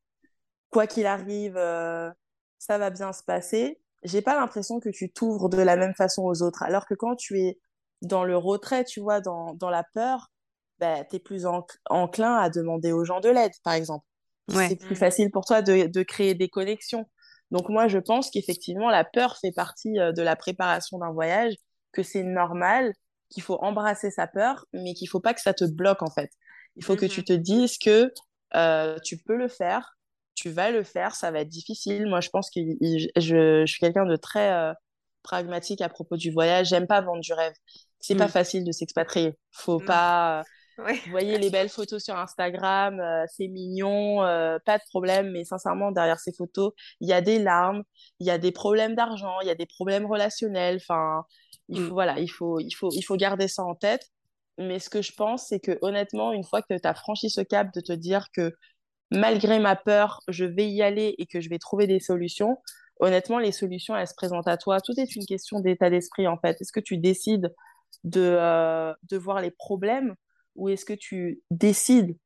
quoi qu'il arrive, euh, ça va bien se passer, j'ai pas l'impression que tu t'ouvres de la même façon aux autres. Alors que quand tu es dans le retrait, tu vois, dans, dans la peur, ben, tu es plus enclin à demander aux gens de l'aide, par exemple. C'est plus mm. facile pour toi de, de, créer des connexions. Donc moi, je pense qu'effectivement, la peur fait partie euh, de la préparation d'un voyage, que c'est normal, qu'il faut embrasser sa peur, mais qu'il faut pas que ça te bloque, en fait. Il faut que tu mm-hmm. te dises que euh, tu peux le faire, tu vas le faire, ça va être difficile. Moi, je pense que je, je, suis quelqu'un de très euh, pragmatique à propos du voyage. J'aime pas vendre du rêve. C'est pas mm. facile de s'expatrier. Faut pas [LAUGHS] vous voyez les belles photos sur Instagram, euh, c'est mignon, euh, pas de problème, mais sincèrement, derrière ces photos, il y a des larmes, il y a des problèmes d'argent, il y a des problèmes relationnels. Enfin, il mm. voilà, il faut, il, faut, il faut garder ça en tête. Mais ce que je pense, c'est que honnêtement, une fois que tu as franchi ce cap de te dire que malgré ma peur, je vais y aller et que je vais trouver des solutions, honnêtement, les solutions, elles se présentent à toi. Tout est une question d'état d'esprit, en fait. Est-ce que tu décides de, euh, de voir les problèmes ou est-ce que tu décides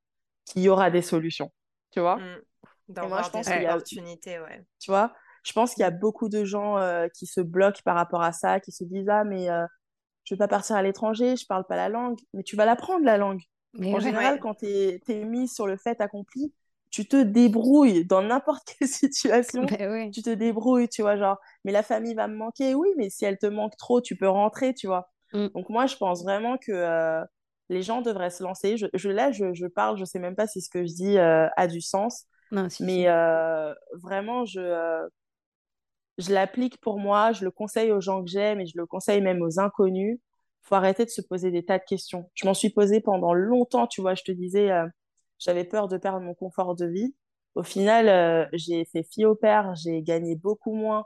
qu'il y aura des solutions Tu vois? Mmh. moi, je pense des opportunités, ouais. Tu vois? Je pense qu'il y a beaucoup de gens euh, qui se bloquent par rapport à ça, qui se disent Ah, mais euh, je ne veux pas partir à l'étranger, je ne parle pas la langue. Mais tu vas l'apprendre, la langue. en général, quand tu es, mis sur le fait accompli, tu te débrouilles dans n'importe [LAUGHS] quelle situation. Tu te débrouilles, tu vois, genre, mais la famille va me manquer. Oui, mais si elle te manque trop, tu peux rentrer, tu vois. Mmh. Donc, moi, je pense vraiment que euh, les gens devraient se lancer. Je, je là, je, je, parle, je sais même pas si ce que je dis euh, a du sens, mais euh, vraiment, je, je l'applique pour moi, je le conseille aux gens que j'aime et je le conseille même aux inconnus. faut arrêter de se poser des tas de questions. Je m'en suis posé pendant longtemps, tu vois, je te disais, j'avais peur de perdre mon confort de vie. Au final, j'ai fait fille au père, j'ai gagné beaucoup moins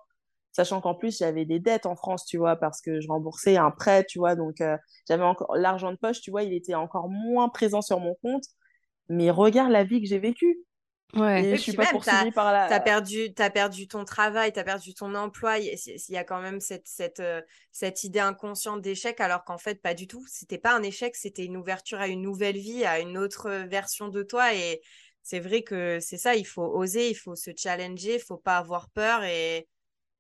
sachant qu'en plus j'avais des dettes en France, tu vois, parce que je remboursais un prêt, tu vois, donc euh, j'avais encore l'argent de poche, tu vois, il était encore moins présent sur mon compte. Mais regarde la vie que j'ai vécue. Ouais. Et je suis pas poursuivie par là. T'as perdu, as perdu ton travail, tu as perdu ton emploi. Il y, a quand même cette, cette, euh, cette idée inconsciente d'échec, alors qu'en fait, pas du tout. C'était pas un échec, c'était une ouverture à une nouvelle vie, à une autre version de toi. Et c'est vrai que c'est ça, il faut oser, il faut se challenger, il faut pas avoir peur. Et,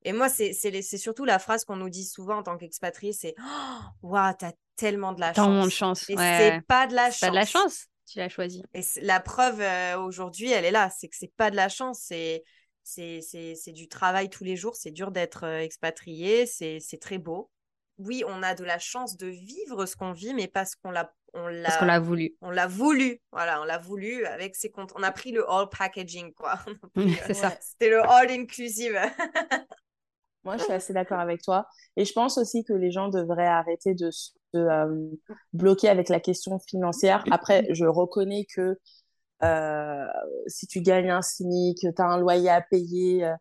et moi, c'est surtout la phrase qu'on nous dit souvent en tant qu'expatrié, c'est oh, [GASPS] « Waouh, t'as tellement de la chance !» de chance. Et c'est pas de la chance. Pas de la chance, tu l'as choisi. Et la preuve euh, aujourd'hui, elle est là, c'est que c'est pas de la chance, c'est c'est du travail tous les jours, c'est dur d'être euh, expatrié, c'est très beau. Oui, on a de la chance de vivre ce qu'on vit, mais parce qu'on l'a on qu'on l'a voulu. On l'a voulu. Voilà, on l'a voulu avec ses comptes. On a pris le all packaging, quoi. [LAUGHS] [LAUGHS] c'est ça. C'était le all inclusive. [LAUGHS] Moi, je suis assez d'accord avec toi. Et je pense aussi que les gens devraient arrêter de se euh, bloquer avec la question financière. Après, je reconnais que euh, si tu gagnes un SMIC, tu as un loyer à payer, euh,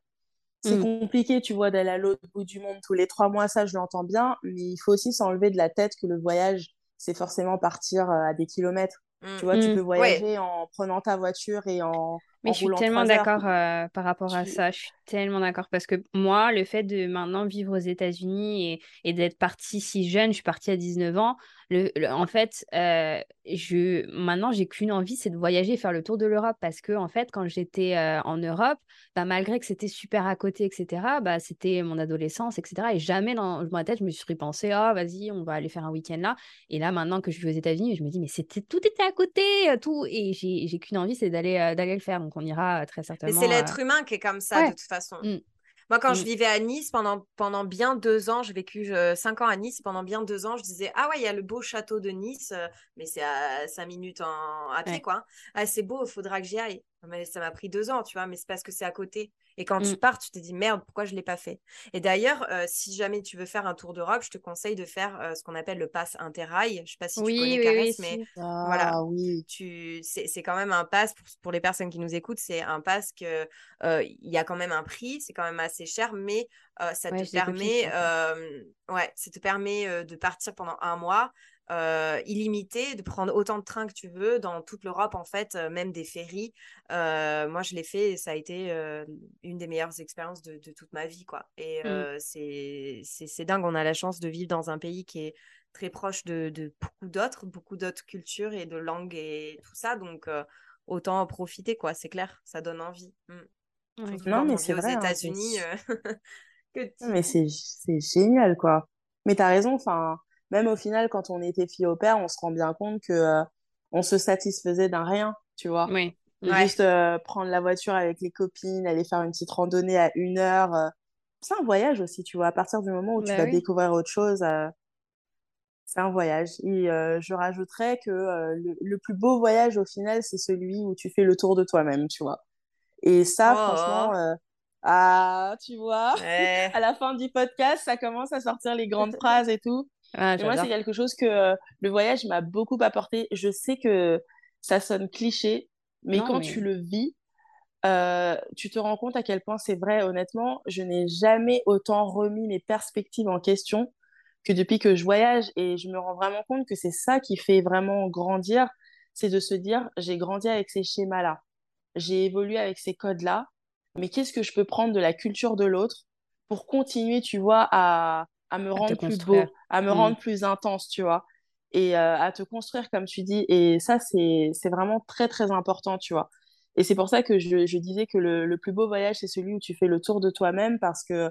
c'est mm. compliqué, tu vois, d'aller à l'autre bout du monde tous les trois mois. Ça, je l'entends bien. Mais il faut aussi s'enlever de la tête que le voyage, c'est forcément partir à des kilomètres. Tu vois, tu mm. peux voyager en prenant ta voiture et en mais je suis tellement d'accord euh, par rapport à ça. Je suis tellement d'accord parce que moi, le fait de maintenant vivre aux États-Unis et, et d'être partie si jeune, je suis partie à 19 ans, le, en fait, euh, je, maintenant, j'ai qu'une envie, c'est de voyager et faire le tour de l'Europe parce que, en fait, quand j'étais euh, en Europe, bah, malgré que c'était super à côté, etc., bah, c'était mon adolescence, etc. Et jamais dans ma tête, je me suis pensé, oh, vas-y, on va aller faire un week-end là. Et là, maintenant que je suis aux États-Unis, je me dis, mais c'était tout était à côté, tout. Et j'ai qu'une envie, c'est d'aller d'aller le faire. Donc, on ira très certainement. Mais c'est l'être humain qui est comme ça, de toute façon. Mmh. Moi, quand je Mm. vivais à Nice, pendant, pendant bien deux ans, j'ai vécu euh, cinq ans à Nice, pendant bien deux ans, je disais, ah ouais, il y a le beau château de Nice, euh, mais c'est à cinq minutes en, à pied, Ouais. quoi. Ah, c'est beau, il faudra que j'y aille. Mais ça m'a pris deux ans, tu vois, mais c'est parce que c'est à côté. Et quand tu Mm. pars, tu te dis, merde, pourquoi je ne l'ai pas fait? Et d'ailleurs, euh, si jamais tu veux faire un tour d'Europe, je te conseille de faire euh, ce qu'on appelle le pass interrail. Je sais pas si tu Oui, connais oui, Caresse, oui, mais. Voilà. Ah oui. tu c'est quand même un pass pour, pour les personnes qui nous écoutent c'est un pass que euh, il y a quand même un prix c'est quand même assez cher mais euh, ça Ouais, te permet ça. euh, ouais ça te permet euh, de partir pendant un mois euh, illimité de prendre autant de trains que tu veux dans toute l'Europe en fait euh, même des ferries Euh, moi je l'ai fait et ça a été euh, une des meilleures expériences de, de toute ma vie quoi et Mm. c'est c'est c'est dingue on a la chance de vivre dans un pays qui est très proche de, de beaucoup d'autres, beaucoup d'autres cultures et de langues et tout ça. Donc, autant en profiter, quoi. C'est clair, ça donne envie. Mm. Ouais. Surtout Non, mais c'est aux vrai, hein, c'est- États-Unis. [LAUGHS] mais c'est génial, quoi. Mais t'as raison, enfin, même au final, quand on était fille au père, on se rend bien compte que euh, on se satisfaisait d'un rien, tu vois. Oui. Ouais. Juste euh, prendre la voiture avec les copines, aller faire une petite randonnée à une heure. euh, C'est un voyage aussi, tu vois. À partir du moment où tu Bah vas oui. découvrir autre chose, euh, c'est un voyage. Et euh, je rajouterais que euh, le, le plus beau voyage au final, c'est celui où tu fais le tour de toi-même, tu vois. Et ça, franchement, Oh, euh, ah, tu vois, ouais. [LAUGHS] à la fin du podcast, ça commence à sortir les grandes [LAUGHS] phrases et tout. Ah, moi, c'est quelque chose que euh, le voyage m'a beaucoup apporté. Je sais que ça sonne cliché, mais Non, quand mais tu le vis, euh, tu te rends compte à quel point c'est vrai. Honnêtement, je n'ai jamais autant remis mes perspectives en question que depuis que je voyage. Et je me rends vraiment compte que c'est ça qui fait vraiment grandir. C'est de se dire, j'ai grandi avec ces schémas-là. J'ai évolué avec ces codes-là. Mais qu'est-ce que je peux prendre de la culture de l'autre pour continuer, tu vois, à, à me à rendre plus beau, à me Mm. rendre plus intense, tu vois, et euh, à te construire, comme tu dis. Et ça, c'est, c'est vraiment très, très important, tu vois. Et c'est pour ça que je, je disais que le, le plus beau voyage, c'est celui où tu fais le tour de toi-même parce que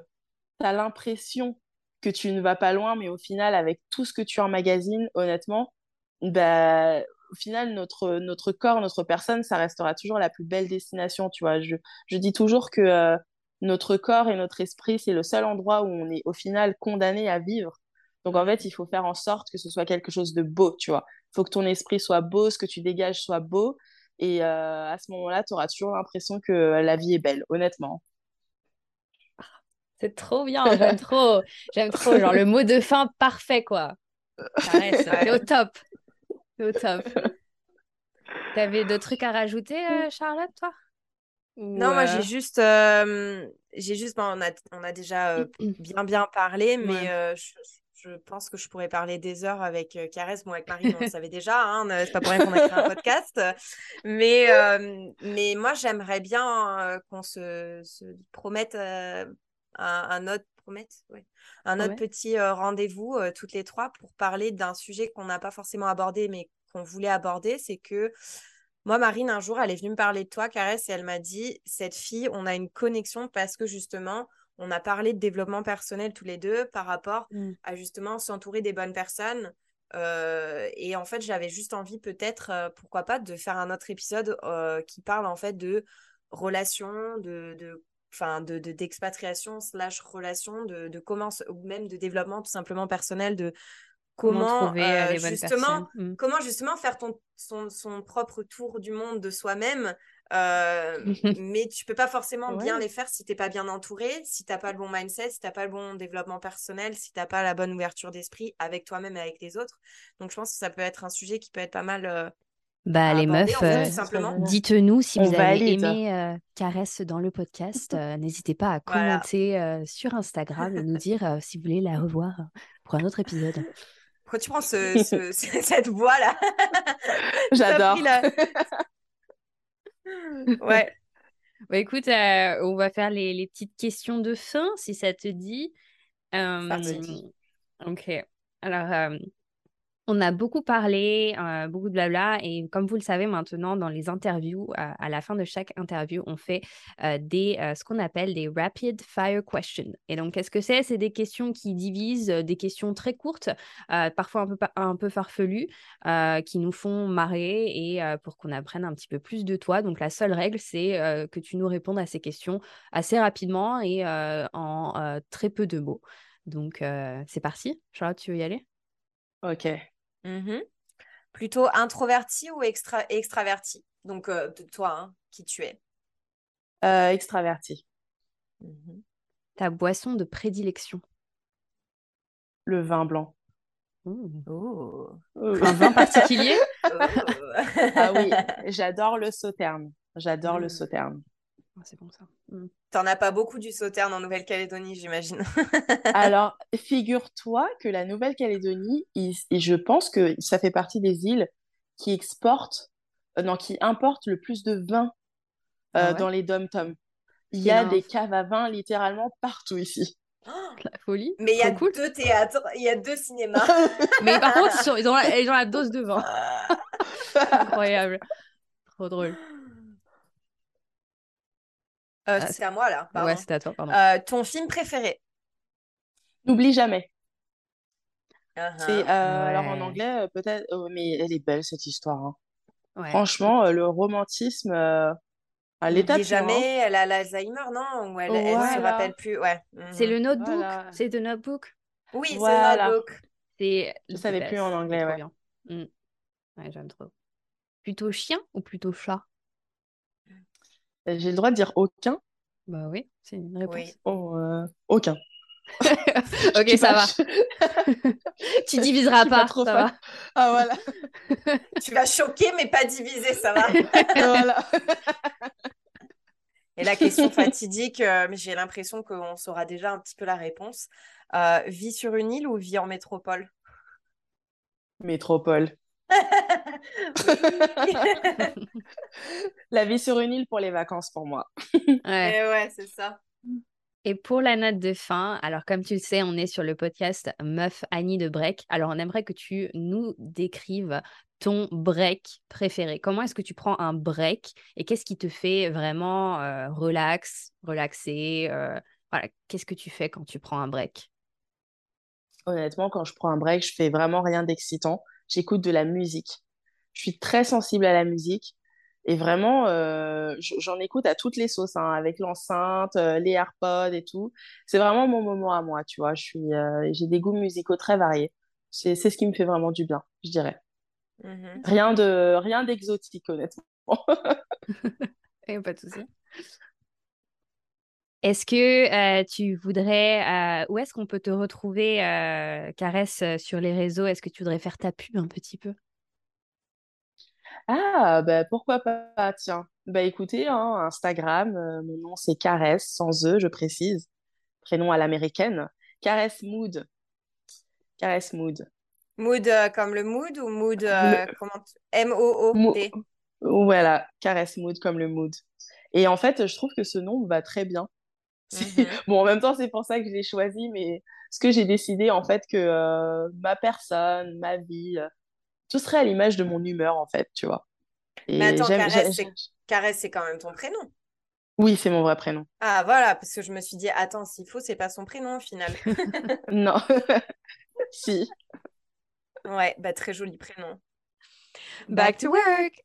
tu as l'impression que tu ne vas pas loin, mais au final, avec tout ce que tu emmagasines, honnêtement, bah, au final, notre, notre corps, notre personne, ça restera toujours la plus belle destination, tu vois. Je, je dis toujours que euh, notre corps et notre esprit, c'est le seul endroit où on est au final condamné à vivre. Donc en fait, il faut faire en sorte que ce soit quelque chose de beau, tu vois. Il faut que ton esprit soit beau, ce que tu dégages soit beau. Et euh, à ce moment-là, tu auras toujours l'impression que la vie est belle, honnêtement. C'est trop bien, j'aime [LAUGHS] trop. J'aime trop. Genre le mot de fin parfait, quoi. Caresse, [LAUGHS] t'es au Ouais. top. T'es au top. T'avais d'autres trucs à rajouter, euh, Charlotte, toi? Non, moi, euh, j'ai juste, euh, j'ai juste, bon, on a, on a déjà euh, bien, bien parlé, mais Ouais. je, je pense que je pourrais parler des heures avec Caresse. Bon, avec Marine, on le [LAUGHS] savait déjà, hein, c'est pas pour rien qu'on a créé un podcast. Mais, mais moi, j'aimerais bien qu'on se, se promette un, un autre, promette, ouais, un autre Ouais. petit rendez-vous, toutes les trois, pour parler d'un sujet qu'on n'a pas forcément abordé, mais qu'on voulait aborder. C'est que moi, Marine, un jour, elle est venue me parler de toi, Caresse, et elle m'a dit, cette fille, on a une connexion parce que justement, on a parlé de développement personnel tous les deux par rapport Mm. à justement s'entourer des bonnes personnes. Euh, et en fait, j'avais juste envie peut-être, euh, pourquoi pas, de faire un autre épisode euh, qui parle en fait de relations, de, de, enfin, de, de- d'expatriation slash relations, de, de comment, ou même de développement tout simplement personnel, de Comment comment trouver euh, euh, les bonnes justement personnes? Mm. comment justement faire ton, son, son propre tour du monde de soi-même. euh, [LAUGHS] mais tu peux pas forcément bien les faire si t'es pas bien entouré, si t'as pas le bon mindset, si t'as pas le bon développement personnel, si t'as pas la bonne ouverture d'esprit avec toi-même et avec les autres. Donc je pense que ça peut être un sujet qui peut être pas mal euh, Bah, à les aborder meufs, en fait, euh, simplement. dites-nous si On vous avez valide. aimé euh, Caresse dans le podcast. [LAUGHS] Euh, n'hésitez pas à Voilà. commenter euh, sur Instagram et nous dire euh, si vous voulez la revoir pour un autre épisode. [LAUGHS] Pourquoi tu prends ce, ce- [LAUGHS] cette voix là [LAUGHS] J'adore. la... [LAUGHS] Ouais. Bah, écoute, euh, on va faire les, les petites questions de fin, si ça te dit. Ça Euh, dit. ok. Alors, euh, On a beaucoup parlé, euh, beaucoup de blabla, et comme vous le savez maintenant, dans les interviews, euh, à la fin de chaque interview, on fait euh, des, ce qu'on appelle des rapid fire questions. Et donc, qu'est-ce que c'est? C'est des questions qui divisent, des questions très courtes, parfois un peu, un peu farfelues, qui nous font marrer et pour qu'on apprenne un petit peu plus de toi. Donc, la seule règle, c'est que tu nous répondes à ces questions assez rapidement et en très peu de mots. Donc, c'est parti. Charlotte, tu veux y aller? Ok. Mmh Plutôt introverti ou extra extraverti? Donc, euh, toi, hein, qui tu es euh, Extraverti. Mmh Ta boisson de prédilection? Le vin blanc. Oh. Un vin particulier? [LAUGHS] Ah oui, j'adore le sauterne. J'adore le mmh. sauterne. Ah, c'est bon ça. T'en as pas beaucoup du sauterne en Nouvelle-Calédonie, j'imagine. [LAUGHS] Alors, figure-toi que la Nouvelle-Calédonie, je pense que ça fait partie des îles qui exportent, euh, non, qui importent le plus de vin euh, ah dans les dom-toms. Il y a des caves à vin littéralement partout ici. [GASPS] la folie. Mais il y a deux théâtres, il y a deux cinémas. [LAUGHS] Mais par contre, ils, ont la, ils ont la dose de vin. [LAUGHS] Incroyable. Trop drôle. Euh, ah, c'est à moi là. Ouais, c'est à toi, pardon. Euh, ton film préféré? N'oublie jamais. Uh-huh. C'est euh, alors en anglais peut-être, oh, mais elle est belle cette histoire. Hein. Franchement, le romantisme à l'état hein. jamais. Elle a l'Alzheimer, non? Ou elle, ne se rappelle plus. Ouais. C'est le Notebook? C'est The Notebook? Oui, c'est le Notebook. C'est. Je savais plus en anglais. Ouais. Mm. ouais j'aime trop. Plutôt chien ou plutôt chat? J'ai le droit de dire aucun Bah oui, c'est une réponse. Oh, euh, aucun. [LAUGHS] ok, [LAUGHS] ça va. [LAUGHS] tu diviseras pas, trop ça va. Ah voilà. tu vas choquer mais pas diviser, ça va. voilà. Et la question fatidique, euh, j'ai l'impression qu'on saura déjà un petit peu la réponse. Euh, vie sur une île ou vie en métropole? Métropole. [LAUGHS] [LAUGHS] la vie sur une île pour les vacances pour moi. ouais, ouais c'est ça. Et pour la note de fin, alors comme tu le sais, on est sur le podcast Meuf Annie de Break. Alors on aimerait que tu nous décrives ton break préféré. Comment est-ce que tu prends un break et qu'est-ce qui te fait vraiment euh, relax, relaxer euh, Voilà, qu'est-ce que tu fais quand tu prends un break? Honnêtement, quand je prends un break, je fais vraiment rien d'excitant j'écoute de la musique. Je suis très sensible à la musique. Et vraiment, euh, j'en écoute à toutes les sauces, hein, avec l'enceinte, euh, les AirPods et tout. C'est vraiment mon moment à moi, tu vois. Je suis, euh, j'ai des goûts musicaux très variés. C'est, ce qui me fait vraiment du bien, je dirais. Mm-hmm. Rien de, rien d'exotique, honnêtement. [LAUGHS] Et pas de souci. Est-ce que tu voudrais, où est-ce qu'on peut te retrouver, Caresse, sur les réseaux? Est-ce que tu voudrais faire ta pub un petit peu? Ah, bah, pourquoi pas, tiens. Bah écoutez, hein, Instagram, mon nom c'est Caresse, sans E, je précise. Prénom à l'américaine. Caresse Mood. Caresse Mood. Mood comme le mood ou mood comment M-O-O-D Voilà, Caresse Mood comme le mood. Et en fait, je trouve que ce nom va très bien Mmh [LAUGHS] bon, en même temps, c'est pour ça que je l'ai choisi, mais ce que j'ai décidé, en fait, que euh, ma personne, ma vie, euh, tout serait à l'image de mon humeur, en fait, tu vois. mais attends, Caresse, c'est quand même ton prénom. Oui, c'est mon vrai prénom. Ah, voilà, parce que je me suis dit, attends, s'il faut, c'est pas son prénom, au final. [LAUGHS] [LAUGHS] non. si. Ouais, bah très joli prénom. Back to work